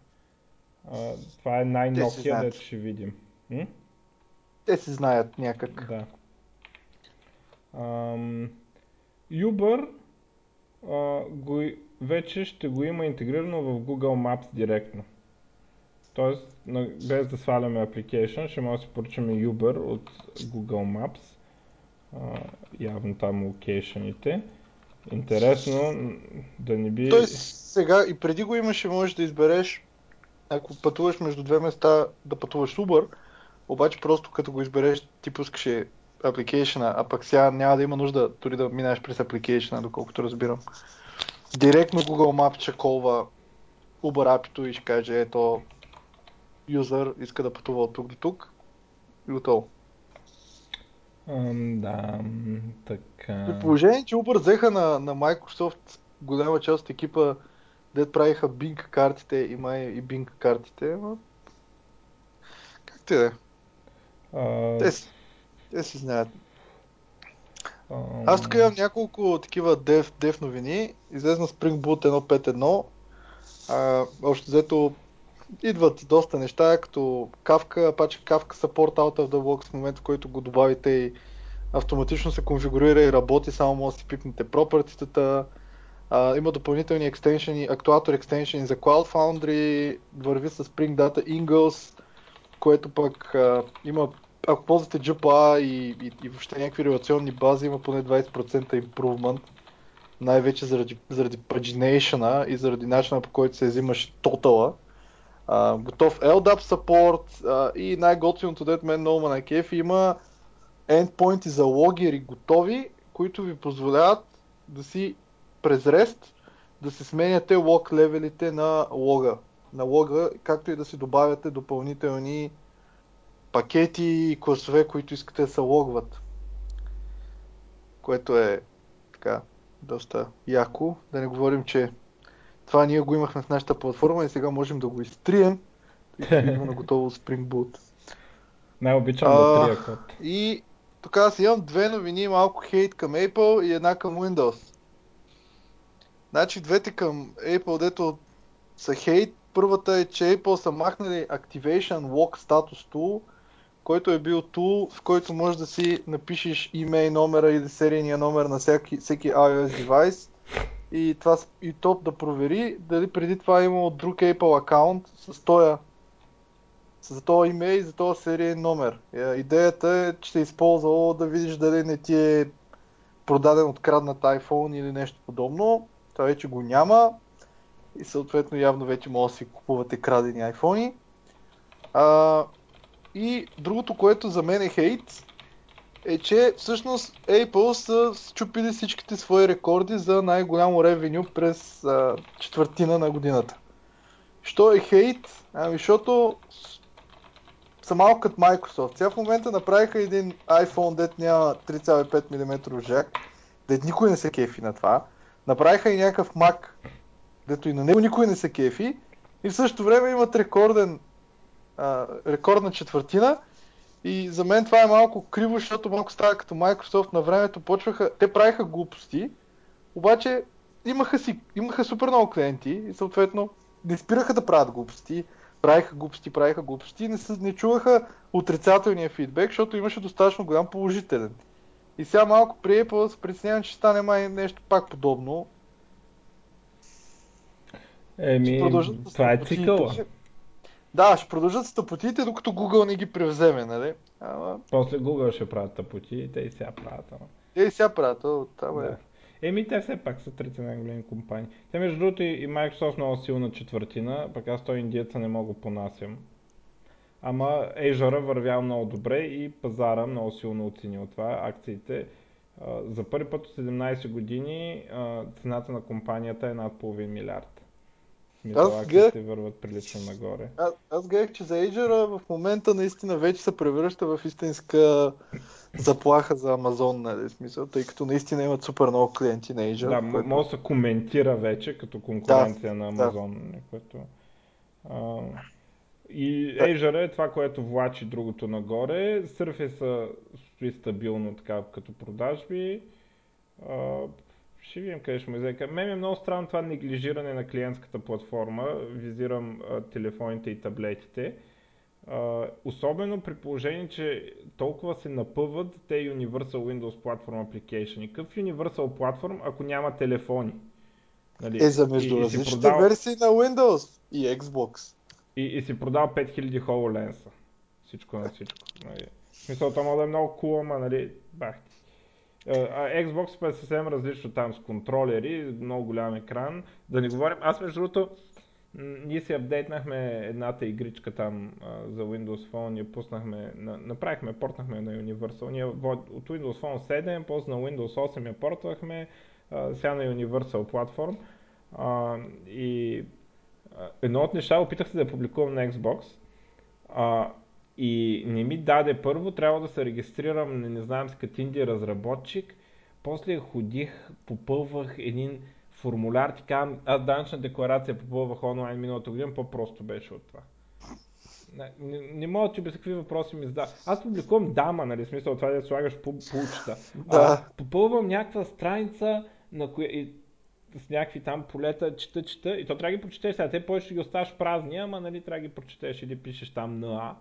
а, това е най-Nokia, дето ще видим. М? Те се знаят някак. Да. Ам, Uber а, го, вече ще го има интегрирано в Google Maps директно. Тоест, без да сваляме application, ще може да си поръчаме Uber от Google Maps. А, явно там локейшените. Интересно да не би... Тоест, сега и преди го имаше, можеш да избереш, ако пътуваш между две места, да пътуваш Uber, обаче просто като го избереш, ти пускаше application а пък сега няма да има нужда дори да минаш през application доколкото разбирам. Директно Google Maps чаколва Uber апито и ще каже, ето, юзър иска да пътува от тук до тук и готово. Um, да, така. При положение, че Uber взеха на, на Microsoft голяма част от екипа, дед правиха Bing картите и май и Bing картите, но... Как ти да е? Uh, те, те си знаят. Um... Аз тук имам няколко такива дев, дев новини. Излезна Spring Boot 1.5.1 А, общо взето идват доста неща, като Kafka, Apache Kafka Support Out of the Box, в момента в който го добавите и автоматично се конфигурира и работи, само може да си пипнете пропъртитата. Има допълнителни екстеншени, актуатор екстеншени за Cloud Foundry, върви с Spring Data Ingles, което пък а, има, ако ползвате JPA и, и, и въобще някакви релационни бази, има поне 20% improvement най-вече заради, заради pagination и заради начина по който се взимаш тотала. Готов LDAP support uh, и най-готвеното, дет мен много на кеф, има endpointi за логери готови, които ви позволяват да си през REST да се сменяте лог левелите на лога, на лога, както и да си добавяте допълнителни пакети и класове, които искате да се логват. Което е така доста яко. Да не говорим, че това ние го имахме в нашата платформа и сега можем да го изтрием. И [LAUGHS] идва на готово Spring Boot. Най-обичам да трия код. И тук аз имам две новини, малко хейт към Apple и една към Windows. Значи двете към Apple, дето са хейт. Първата е, че Apple са махнали Activation Lock Status Tool, който е бил тул, в който можеш да си напишеш имей номера или серийния номер на всеки, всеки iOS девайс и, това, и топ да провери дали преди това е имало друг Apple акаунт с този за този имей и за този сериен номер. Е, идеята е, че се е използвало да видиш дали не ти е продаден откраднат iPhone или нещо подобно. Това вече го няма и съответно явно вече може да си купувате крадени iPhone. А, и другото, което за мен е хейт, е, че всъщност Apple са счупили всичките свои рекорди за най-голямо ревеню през а, четвъртина на годината. Що е хейт? Ами, защото са малко като Microsoft. Сега в момента направиха един iPhone, дет няма 3,5 мм жак, дет никой не се кефи на това. Направиха и някакъв Mac, дето и на него никой не се кефи. И в същото време имат рекорден а, рекордна четвъртина. И за мен това е малко криво, защото малко става като Microsoft на времето почваха, те правиха глупости, обаче имаха, си, имаха супер много клиенти и съответно не спираха да правят глупости, правиха глупости, правиха глупости и не, не чуваха отрицателния фидбек, защото имаше достатъчно голям положителен. И сега малко при Apple се притеснявам, че стане май нещо пак подобно. Еми, това е цикъла. Да, ще продължат с тъпотиите, докато Google не ги превземе, нали? Ама... После Google ще правят тъпоти и те и сега правят. Ама... Те и сега правят, от там е. Да. Еми, те все пак са трите най-големи компании. Те, между другото, и Microsoft много силна четвъртина, пък аз той индиеца не мога понасям. Ама Azure вървял много добре и пазара много силно оценил това. Акциите за първи път от 17 години цената на компанията е над половин милиард. Аз гледах... върват прилично нагоре. А, аз гледах, че за Azure в момента наистина вече се превръща в истинска заплаха за Амазон, нали, смисъл, тъй като наистина имат супер много клиенти на Azure. Да, което... може да се коментира вече като конкуренция да, на Амазон, да. Нали, което... А... И Azure е това, което влачи другото нагоре. Surface стои стабилно така като продажби. Ще видим къде ще му излезе. Мен е много странно това неглижиране на клиентската платформа. Визирам а, телефоните и таблетите. А, особено при положение, че толкова се напъват те Universal Windows Platform Application. Какъв Universal Platform, ако няма телефони? Нали? Е, за между различните продал... версии на Windows и Xbox. И, и си продал 5000 HoloLens. Всичко на всичко. Нали? В смисъл, това може да е много cool, ама нали, бах ти. А Xbox е съвсем различно там с контролери, много голям екран. Да не говорим, аз между другото, ние си апдейтнахме едната игричка там а, за Windows Phone, я пуснахме, на, направихме, портнахме на Universal. Ние от Windows Phone 7, после на Windows 8 я портвахме, а, сега на Universal платформ. А, и а, едно от неща опитах се да публикувам на Xbox. А, и не ми даде първо, трябва да се регистрирам, не, не знам с Катинди разработчик. После ходих, попълвах един формуляр, ти казвам, аз данъчна декларация попълвах онлайн миналата година, по-просто беше от това. Не, не, не мога, че без какви въпроси ми задава. Аз публикувам дама, нали, смисъл това да слагаш по получта. Да. попълвам някаква страница, на коя... И с някакви там полета, чета, чета, и то трябва да ги прочетеш сега. Те повече ще ги оставаш празни, ама нали трябва да ги прочетеш или пишеш там на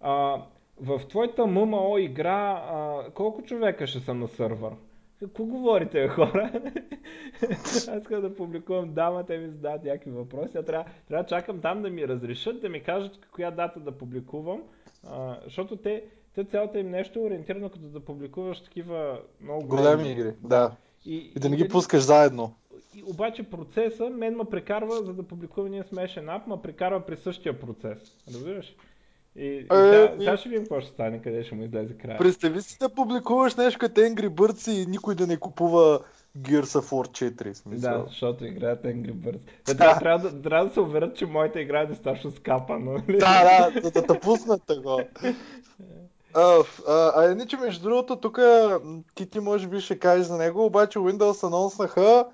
а. В твоята ММО игра а, колко човека ще са на сървър? Какво говорите, хора? [LAUGHS] Аз искам да публикувам дама, те ми задават някакви въпроси. А трябва, трябва да чакам там да ми разрешат, да ми кажат коя дата да публикувам. А, защото те, те цялата им нещо е ориентирано като да публикуваш такива много големи, големи игри. Да. И, и да не ги и, пускаш заедно. И, обаче процеса мен ме прекарва, за да публикува ние смешен ап, ма прекарва при същия процес. Разбираш? И, и е, сега, ще видим какво ще стане, къде ще му излезе края. Представи си да публикуваш нещо като Angry Birds и никой да не купува Gears of War 4. Смисъл. Да, защото играят Angry Birds. Да. Трябва, трябва, да, трябва да се уверят, че моите игра е достатъчно скапано. Нали? Да, да, да, да, да пуснат такова. А, а, а иначе, между другото, тук ти ти може би ще кажеш за него, обаче Windows анонснаха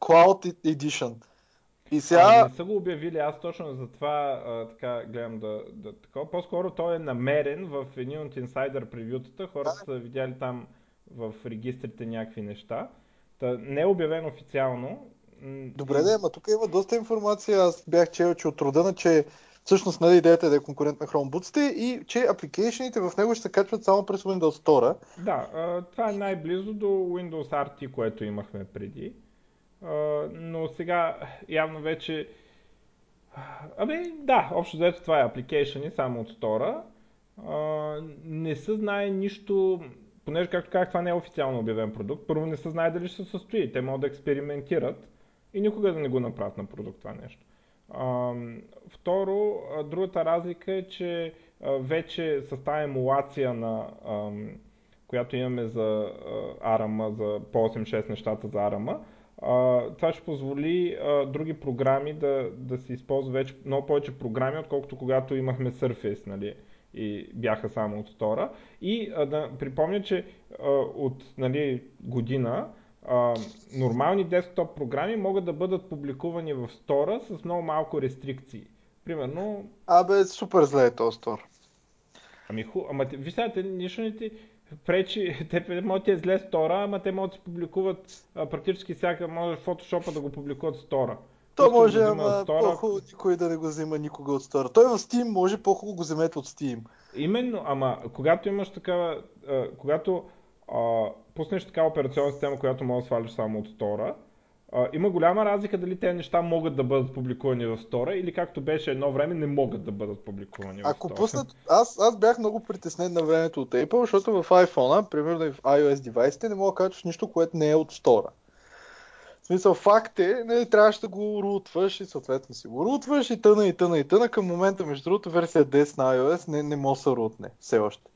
Cloud Edition. И сега... А, не са го обявили, аз точно за това а, така гледам да, да такова. По-скоро той е намерен в един от инсайдър превютата. Хората да. са видяли там в регистрите някакви неща. Та, не е обявен официално. Добре, да, ама тук има доста информация. Аз бях чел, че от рода на, че всъщност нали, идеята е да е конкурент на Chromebooks и че апликейшените в него ще се качват само през Windows Store. Да, а, това е най-близо до Windows RT, което имахме преди но сега явно вече... Ами да, общо взето това е application само от стора. Не се знае нищо, понеже както казах, това не е официално обявен продукт. Първо не се знае дали ще се състои. Те могат да експериментират и никога да не го направят на продукт това нещо. Второ, другата разлика е, че вече с тази емулация на която имаме за ARM, за по 8.6 нещата за ARM, а, това ще позволи а, други програми да, да се използват вече много повече програми, отколкото когато имахме Surface, нали, и бяха само от стора. И а, да припомня, че а, от нали, година а, нормални десктоп програми могат да бъдат публикувани в стора с много малко рестрикции. Примерно... Абе, супер зле е този стор. Ами ху, ама виж сега, нищо не ти пречи, [LAUGHS] те могат да е зле стора, ама те могат да публикуват а, практически всяка, може в фотошопа да го публикуват стора. То може, да ама стора... по-хубаво никой да не го взема никога от стора. Той в Steam може по-хубаво го вземете от Steam. Именно, ама когато имаш такава, а, когато а, пуснеш такава операционна система, която може да свалиш само от стора, а, има голяма разлика дали тези неща могат да бъдат публикувани в стора или както беше едно време не могат да бъдат публикувани в Ако пуснат, аз, аз бях много притеснен на времето от Apple, защото в iPhone, примерно и в iOS девайсите, не мога да качваш нищо, което не е от стора. В смисъл, факт е, не трябваше да го рутваш и съответно си го рутваш и тъна и тъна и тъна. Към момента, между другото, версия 10 на iOS не, не може да се рутне все още.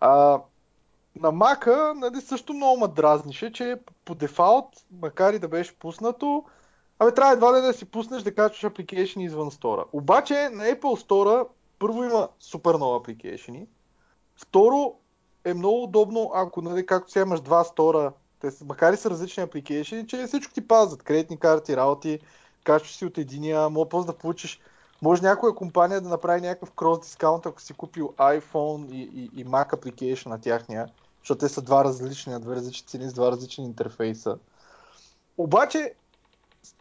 А, на Мака нали, също много ме дразнише, че по дефалт, макар и да беше пуснато, абе трябва едва ли да си пуснеш да качваш апликейшни извън стора. Обаче на Apple Store първо има супер много апликейшни, второ е много удобно, ако нали, както си имаш два стора, те, макар и са различни апликейшни, че всичко ти пазят. Кредитни карти, работи, качваш си от единия, мога да получиш може някоя компания да направи някакъв крос дискаунт, ако си купил iPhone и, и, и Mac application на тяхния защото те са два различни, две различни цени с два различни интерфейса. Обаче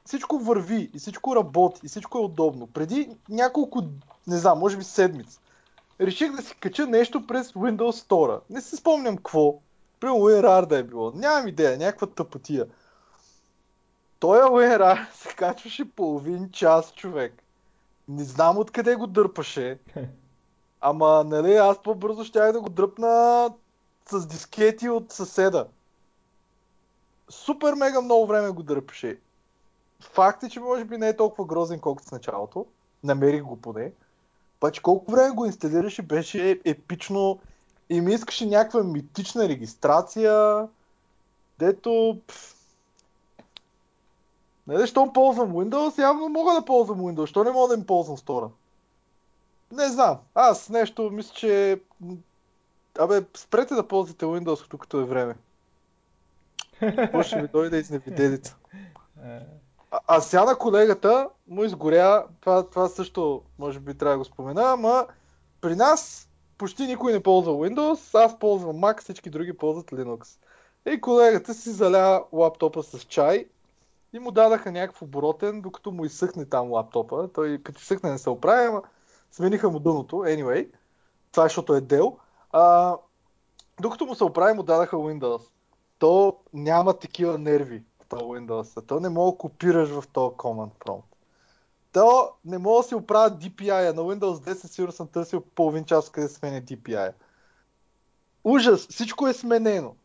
всичко върви и всичко работи и всичко е удобно. Преди няколко, не знам, може би седмиц, реших да си кача нещо през Windows Store. Не се спомням какво. Примерно WinRAR да е било. Нямам идея, някаква тъпотия. Той WinRAR [LAUGHS] се качваше половин час, човек. Не знам откъде го дърпаше. [LAUGHS] Ама, нали, аз по-бързо щях да го дръпна с дискети от съседа. Супер мега много време го дърпеше. Факт е, че може би не е толкова грозен, колкото с началото. Намерих го поне. Паче колко време го инсталираше, беше епично и ми искаше някаква митична регистрация, дето... Пф, не, щом ползвам Windows, явно мога да ползвам Windows. Що не мога да им ползвам стора? Не знам. Аз нещо мисля, че Абе, спрете да ползвате Windows, докато е време. Какво ви дойде изневиделица? А, а сега на колегата му изгоря, това, това също може би трябва да го спомена, ама при нас почти никой не ползва Windows, аз ползвам Mac, всички други ползват Linux. И колегата си заля лаптопа с чай и му дадаха някакъв оборотен, докато му изсъхне там лаптопа. Той като изсъхне не се оправя, ама смениха му дъното. Anyway, това е защото е дел. А, докато му се оправи, му дадаха Windows. То няма такива нерви в този Windows. То не мога да копираш в този Command Prompt. То не мога да си оправя DPI. На Windows 10 сигурно съм търсил половин час къде сменя DPI. Ужас! Всичко е сменено.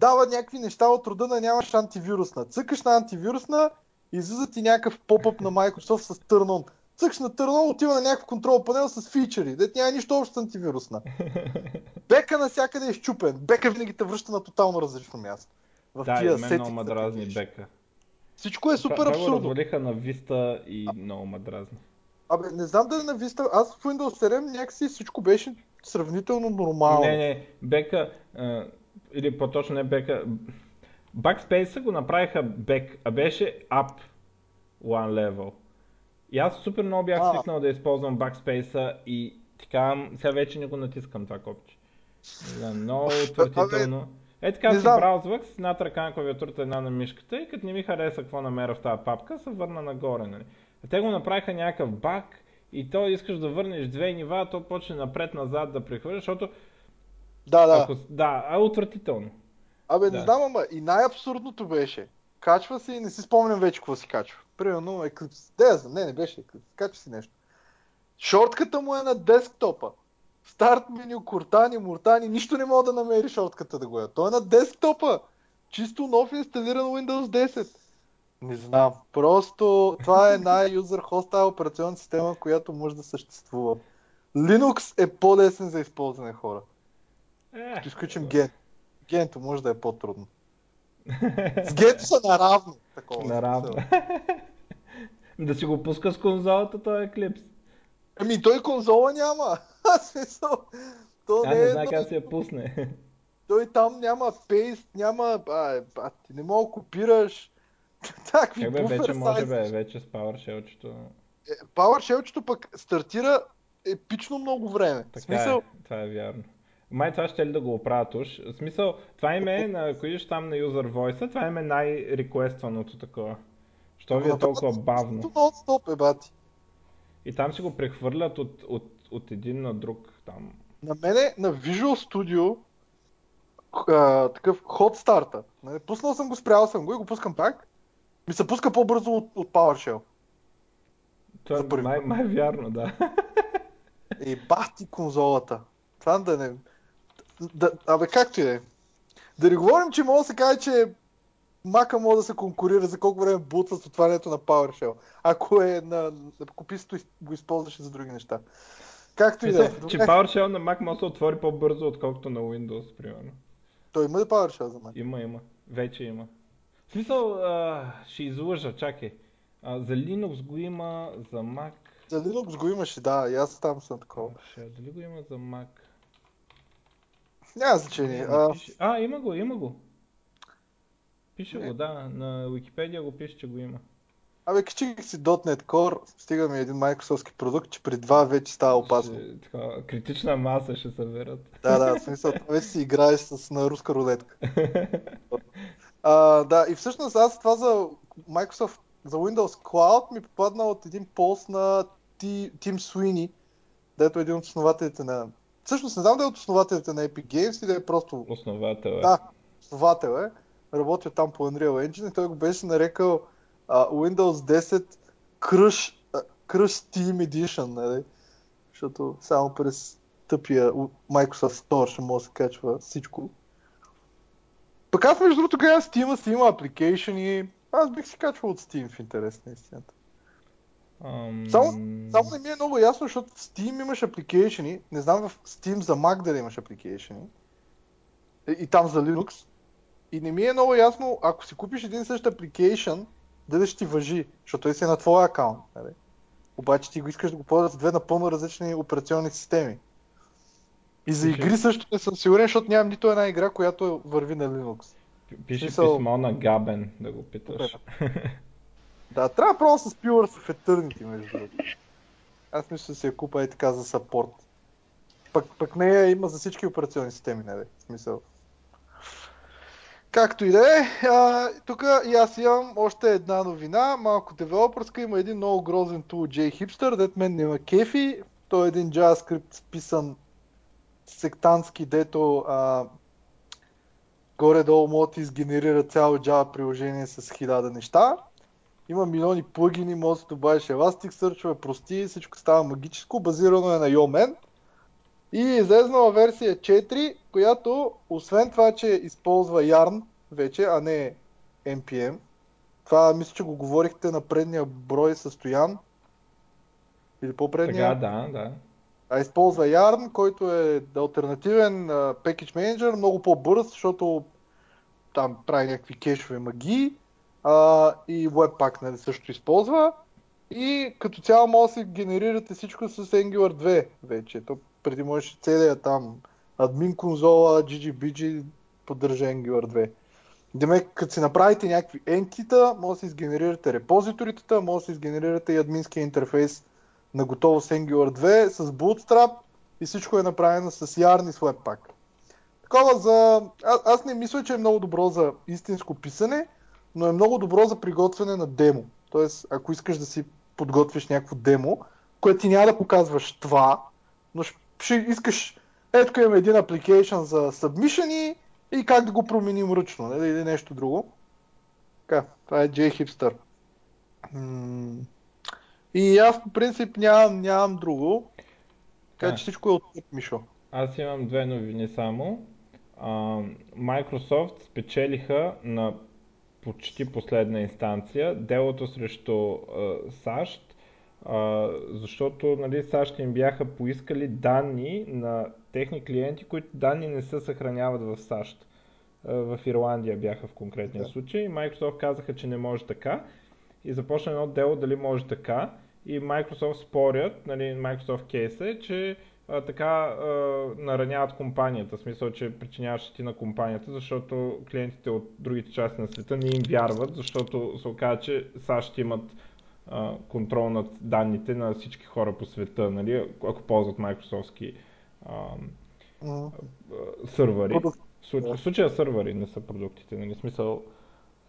Дава някакви неща от рода на нямаш антивирусна. Цъкаш на антивирусна, излиза ти някакъв поп-ъп на Microsoft с Turn On. Цъкаш на On, отива на някакъв контрол панел с фичери. Дет няма нищо общо с антивирусна. [LAUGHS] Бека навсякъде е щупен. Бека винаги те връща на тотално различно място. В Да, и тия мен сетинг много ма да дразни видиш. бека. Всичко е супер Това- Това го абсурдно. развалиха на Vista и много ма дразни. Абе, не знам дали на Vista, аз в Windows 7 някакси всичко беше сравнително нормално. Не, не, бека, а, или по-точно не бека, Backspace го направиха бек, а беше up one level. И аз супер много бях А. свикнал да използвам Backspace и така, сега вече не го натискам това копче. Знам, много отвратително. Е така не знам. браузвах с едната ръка на клавиатурата, една на мишката и като не ми хареса какво намеря в тази папка, се върна нагоре. Нали? А те го направиха някакъв баг и то искаш да върнеш две нива, то почне напред-назад да прехвърляш, защото Да, да. ако... Да, а е отвратително. Абе, Да. не знам, ама и най-абсурдното беше. Качва се и не си спомням вече какво си качва. Примерно Eclipse. Да, я знам. Не, не беше Eclipse. Качва си нещо. Шортката му е на десктопа. Старт меню, Куртани, Муртани, нищо не мога да намери шортката да го е. Той е на десктопа. Чисто нов инсталиран Windows 10. Не знам. Просто това е най-юзер хостайл операционна система, която може да съществува. Linux е по-лесен за използване хора. Е, Като изключим ген. Генто може да е по-трудно. С генто са наравно. Такова. Наравно. Да си го пуска с конзолата, той е клипс. Ами той конзола няма. [LAUGHS] Смисъл. То А не не е знае как си я пусне. [LAUGHS] Той там няма пейст, няма... А, а, ти не мога копираш. [LAUGHS] Такви Как бе, вече може бе, вече с PowerShell-чето. Е, PowerShell-чето пък стартира епично много време. Така смисъл, е, това е вярно. Май това ще ли да го оправят уж. В смисъл, това им е, на, ако идеш там на User Voice, това им е най-реквестваното такова. Що ви е толкова бавно. нон-стоп е, бати. И там си го прехвърлят от, от, от един на друг там. На мене на Visual Studio а, такъв ход старта. Нали, Пуснал съм го, спрял съм го и го пускам пак. Ми се пуска по-бързо от, от PowerShell. Това първи май, май е вярно, да. Е, бахти конзолата. Това да не... Да, абе, както и да е. Да не говорим, че може да се каже, че Мака може да се конкурира за колко време бутва с отварянето на PowerShell. Ако е на... Ако писато го използваше за други неща. Както и да е. Че. PowerShell на Mac може да се отвори по-бързо, отколкото на Windows, примерно. Той има ли PowerShell за мен? Има, има. Вече има. В смисъл, а, ще излъжа, чакай. А, за Linux го има, за Mac. За Linux го имаше, да, и аз там съм такова. PowerShell, дали го има за Mac? Няма значение. А, А, има го, има го. Пише Не. го, да. На Wikipedia го пише, че го има. абе, качих си .NET Core, стига ми един Microsoft продукт, че при два вече става опасно. Ще, така, критична маса ще съберат. Да, да, в смисъл, това вече си играеш с, на руска рулетка. [LAUGHS] А, да, и всъщност аз това за Microsoft, за Windows Cloud ми попадна от един пост на Ти- Тим Суини, дето е един от основателите на... Всъщност не знам да е от основателите на Epic Games или да е просто Основател е. Да, основател е. Работил там по Unreal Engine и той го беше нарекал а, Windows 10 Crush, а, Crush Steam Edition, нали? Защото само през тъпия Microsoft Store ще може да се качва всичко. Пък аз между другото гледам Steam, си има application и аз бих си качвал от Steam в интерес на истината. Ам... Само, само не ми е много ясно, защото в Steam имаш application не знам в Steam за Mac дали имаш application и, и там за Linux. И не ми е много ясно, ако си купиш един същ application, дали ще ти въжи, защото той си е на твоя акаунт. Нали? Обаче ти го искаш да го ползваш с две напълно различни операционни системи. И за игри също не съм сигурен, защото нямам нито една игра, която върви на Linux. Пише смисъл- писмо на Габен, да го питаш. Да, трябва просто с Pillars of Eternity, между другото. Аз мисля да си я купа и така за саппорт. Пък, пък нея има за всички операционни системи, нали? В смисъл. Както и да е, тук и аз имам още една новина, малко девелопърска, има един много грозен тул JHipster, дет мен няма кефи, той е един JavaScript списан сектантски, дето а, горе-долу да изгенерира цяло Java приложение с хиляда неща. Има милиони плагини, може да добавиш Elasticsearch, прости, всичко става магическо, базирано е на Yomen. И е излезнала версия 4, която освен това, че използва Yarn вече, а не NPM, това мисля, че го говорихте на предния брой състоян. Или по-предния. Сега, да, да. А използва Yarn, който е альтернативен Package Manager, много по-бърз, защото там прави някакви кешове магии а, и Webpack нали, също използва. И като цяло може да си генерирате всичко с Angular 2 вече. То преди можеш целият там админ конзола, GGBG поддържа Angular 2. Демек, като си направите някакви енкита, може да си изгенерирате репозиторитата, може да си изгенерирате и админския интерфейс на готово с Angular 2, с Bootstrap и всичко е направено с Yarn и Webpack. Такова за... А, аз не мисля, че е много добро за истинско писане, но е много добро за приготвяне на демо. Тоест, ако искаш да си подготвиш някакво демо, което ти няма да показваш това, но ще искаш, ето имаме един application за submission и как да го променим ръчно, нали, или нещо друго. Така, това е JHipster. И аз по принцип нямам, нямам друго. Така че всичко е от Мишо. Аз имам две новини само. Microsoft спечелиха на почти последна инстанция делото срещу САЩ, защото нали, САЩ им бяха поискали данни на техни клиенти, които данни не се съхраняват в САЩ. В Ирландия бяха в конкретния да. случай. Microsoft казаха, че не може така и започна едно дело дали може така и Microsoft спорят, нали, Microsoft кейс е, че а, така а, нараняват компанията, в смисъл, че причиняват щети на компанията, защото клиентите от другите части на света не им вярват, защото се оказа, че САЩ имат а, контрол над данните на всички хора по света, нали, ако ползват Microsoftски сървъри. В случая сървъри не са продуктите, нали, смисъл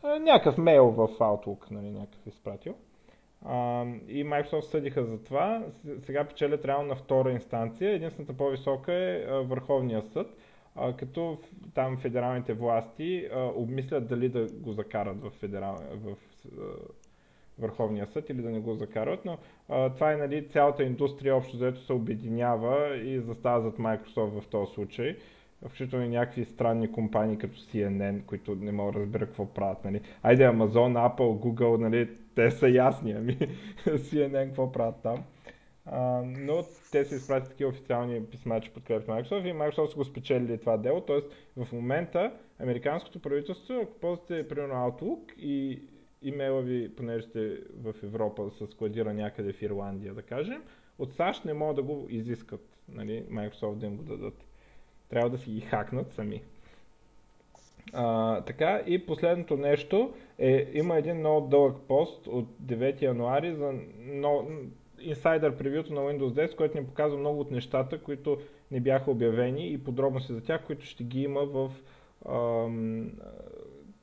някакъв мейл в Outlook, нали, някакъв изпратил. А, и Microsoft съдиха за това. Сега печелят реално на втора инстанция. Единствената по-висока е Върховния съд, а, като там федералните власти а, обмислят дали да го закарат в, федерал... в Върховния съд или да не го закарат, но а, това е нали, цялата индустрия общо заето се обединява и застава зад Microsoft в този случай включително и някакви странни компании като CNN, които не мога да разбера какво правят. Нали. Айде, Amazon, Apple, Google, нали, те са ясни, ами [LAUGHS] CNN какво правят там. А, но те са изпратили такива официални писма, че подкрепят Microsoft и Microsoft са го спечелили това дело. Тоест в момента американското правителство, ако ползвате примерно Outlook и имейла ви, понеже сте в Европа, се складира някъде в Ирландия, да кажем, от САЩ не могат да го изискат, нали, Microsoft да им го дадат. Трябва да си ги хакнат сами. А, така и последното нещо е, има един много дълъг пост от 9 януари за но, инсайдър превюто на Windows 10, който ни показва много от нещата, които не бяха обявени и подробности за тях, които ще ги има в ам,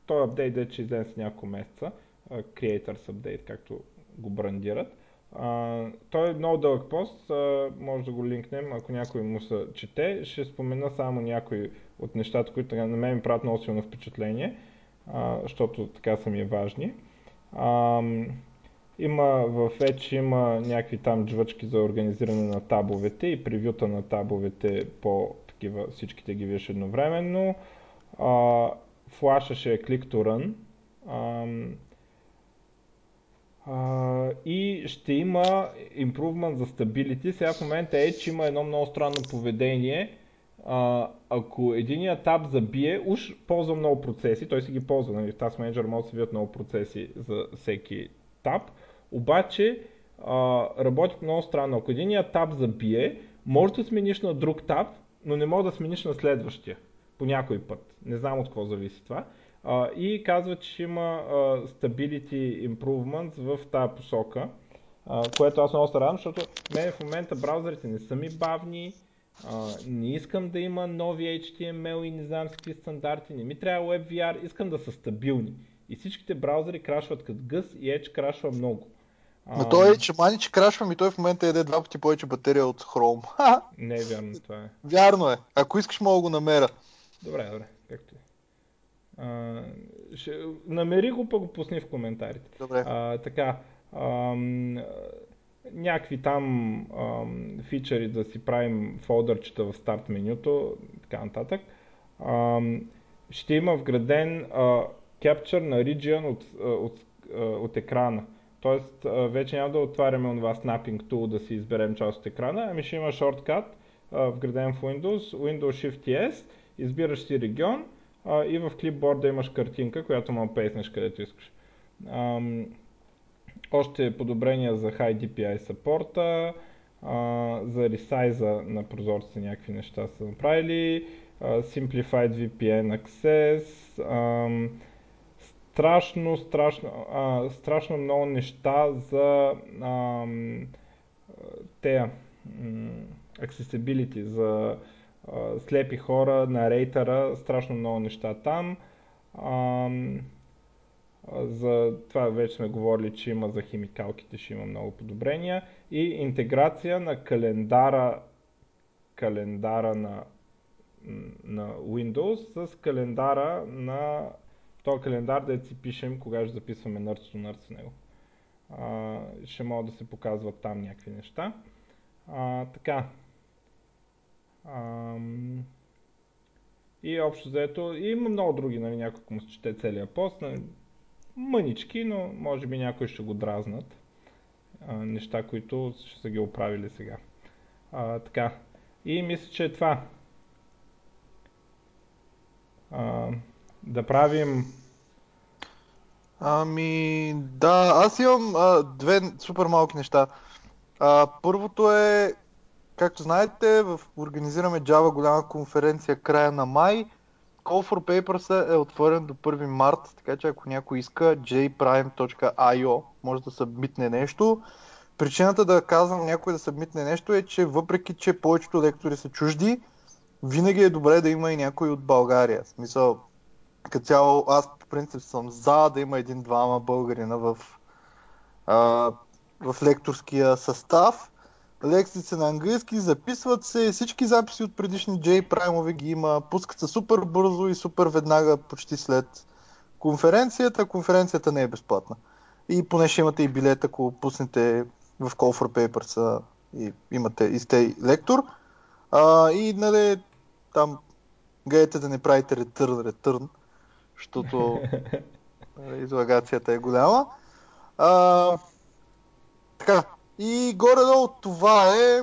този апдейт, де че излезе с няколко месеца, Creators Update, както го брандират. А, той е много дълъг пост, а, може да го линкнем, ако някой му се чете. Ще спомена само някои от нещата, които на мен ми правят много силно впечатление, а, защото така са ми важни. А, има в Edge има някакви там джвачки за организиране на табовете и превюта на табовете по такива, всичките ги виж едновременно. А, флаша ще е Click to Run. А, И ще има improvement за stability. Сега в момента е, че има едно много странно поведение. Uh, ако единият таб забие, уж ползва много процеси, той си ги ползва, нали? в Task Manager може да се видят много процеси за всеки таб, обаче uh, работи много странно. Ако единият таб забие, може да смениш на друг таб, но не може да смениш на следващия по някой път. Не знам от какво зависи това. А, и казва, че има а, stability improvements в тази посока, а, което аз много се радвам, защото мен в момента браузърите не са ми бавни, А, не искам да има нови HTML и не знам с какви стандарти, не ми трябва WebVR, искам да са стабилни. И всичките браузъри крашват като гъс и Edge крашва много. Но той е, че мани, че крашва ми, той в момента еде два пъти повече батерия от Chrome. [LAUGHS] Не е вярно това е. Вярно е. Ако искаш, мога го намеря. Добре, добре, както е. А, ще, намери го, па го пусни в коментарите. Добре. А, така, ам, някакви там ам, фичъри да си правим фолдърчета в старт менюто, така нататък. Ам, ще има вграден а, capture на region от, от, от екрана. Тоест, вече няма да отваряме това snapping tool да си изберем част от екрана, ами ще има шорткат вграден в Windows, Windows Shift S, избираш си регион а, и в клипборда имаш картинка, която му пейснеш където искаш. Ам, още подобрения за High DPI саппорта, за ресайза на прозорците някакви неща са направили, а, Simplified VPN Access, ам, страшно, страшно, а, страшно много неща за ам, те accessibility, за а, слепи хора, на рейтера, страшно много неща там. Ам, за това вече сме говорили, че има за химикалките, ще има много подобрения. И интеграция на календара, календара на, на Windows с календара на този календар, да си пишем, кога ще записваме нърц нърц в него. А, ще могат да се показват там някакви неща. А, така. И общо заето, има много други, нали, някой му се чете целият пост, нали, мънички, но може би някои ще го дразнат. А, неща, които ще са ги оправили сега. А, така. И мисля, че е това. А, да правим Ами, да, аз имам а, две супер малки неща. А, първото е, както знаете, в, организираме Java голяма конференция края на май. Call for Papers е отворен до 1 март, така че ако някой иска, jprime.io може да събмитне нещо. Причината да казвам някой да събмитне нещо е, че въпреки, че повечето лектори са чужди, винаги е добре да има и някой от България. В смисъл, като цяло, аз по принцип съм за да има един-двама българина в, а, в лекторския състав. Са на английски, записват се, всички записи от предишни J праймове ги има, пускат се супер бързо и супер веднага, почти след конференцията. Конференцията не е безплатна. И поне ще имате и билет, ако пуснете в Call for Papers и имате и сте лектор. А, и нали, там гледайте да не правите ретърн, ретърн, защото [LAUGHS] излагацията е голяма. А, така, и горе-долу това е,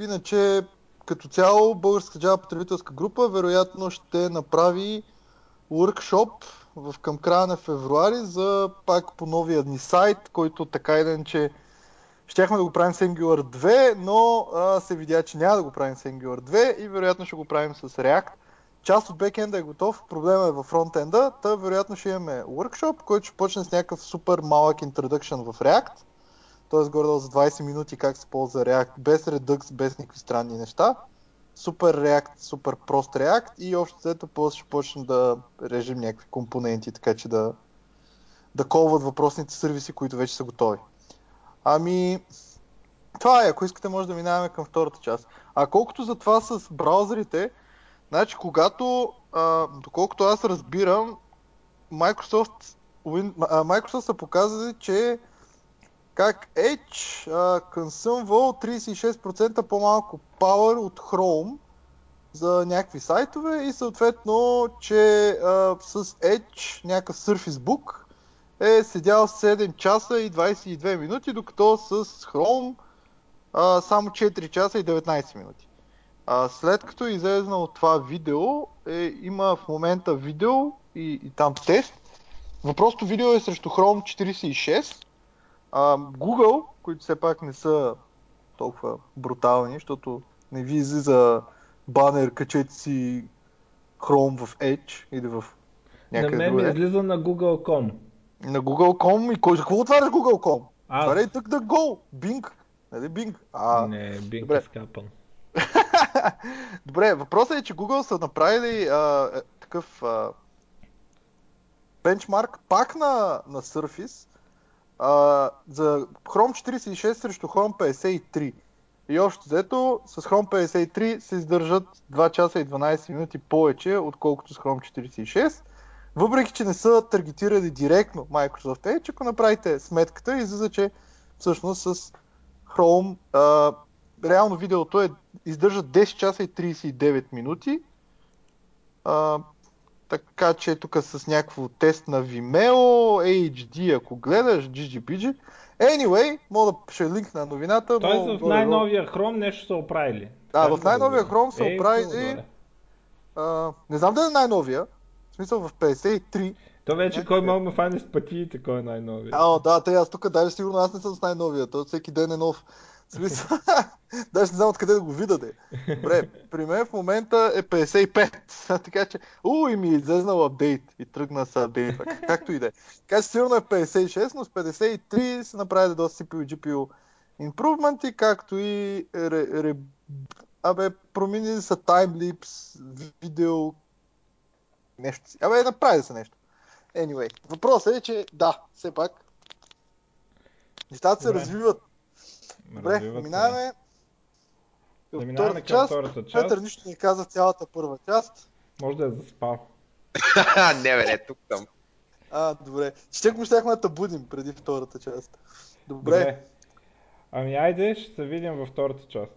иначе като цяло Българска Java потребителска група вероятно ще направи workshop в към края на февруари за пак по новия ни сайт, който така или иначе щяхме да го правим с Angular 2, но а, се видя, че няма да го правим с Angular 2 и вероятно ще го правим с React. Част от бекенда е готов, проблема е във фронтенда, та вероятно ще имаме workshop, който ще почне с някакъв супер малък introduction в React, т.е. горе за 20 минути как се ползва React, без Redux, без никакви странни неща. Супер React, супер прост React и общо след после ще почнем да режем някакви компоненти, така че да, да колват въпросните сервиси, които вече са готови. Ами, това е, ако искате може да минаваме към втората част. А колкото за това с браузърите, значи когато, а, доколкото аз разбирам, Microsoft, Microsoft са показали, че как Edge а, консъмвал 36% по-малко power от Chrome за някакви сайтове и съответно, че а, с Edge, някакъв Surface Book, е седял 7 часа и 22 минути, докато с Chrome а, само 4 часа и 19 минути. А, след като е излезнало това видео, е, има в момента видео и, и там тест. Въпросното видео е срещу Chrome 46. А, Google, които все пак не са толкова брутални, защото не ви излиза банер, качете си Chrome в Edge или в някъде На мен ми излиза на Google.com. На Google.com и кой, за какво отваряш Google.com? Отваряй тък да go, Bing. Нали Bing? А, не, Bing добре. е скапан. [LAUGHS] Добре, въпросът е, че Google са направили а, е, такъв а, бенчмарк пак на, на Surface а, за Chrome 46 срещу Chrome 53. И общо взето с Chrome 53 се издържат 2 часа и 12 минути повече, отколкото с Chrome 46. Въпреки, че не са таргетирали директно Microsoft Edge, ако направите сметката, излиза, че всъщност с Chrome а, реално видеото е, издържа 10 часа и 39 минути. А, така че тук с някакво тест на Vimeo, HD, ако гледаш, GGPG. Anyway, мога да ще линк на новината. Тоест но в най-новия Chrome нещо са оправили. Да, в най-новия? Chrome са оправили-. А, не знам дали е най-новия. В смисъл в 53. То вече кой е. мога ме фане с пътиите, кой е най-новия. А, да, те, аз тук даже сигурно аз не съм с най-новия. Той всеки ден е нов. Смисъл, [LAUGHS] даже не знам откъде да го видя де. Добре, при мен в момента е 55. [LAUGHS] така че, у, и ми е излезнал апдейт и тръгна с апдейтва. Както и да е. Така че сигурно е 56, но с 53 се направи доста CPU и GPU импрувменти, както и ре, ре, абе, променили са таймлипс, видео, нещо си. Абе, направи се нещо. Anyway, въпросът е, че да, все пак нещата се развиват. Добре, минаваме Да минаваме втората към част. втората част. Петър нищо не каза цялата първа част. Може да е заспал. [LAUGHS] не, бе, не, тук съм. А, добре. Ще го щяхме да будим преди втората част. Добре. Добре. Ами айде, ще се видим във втората част.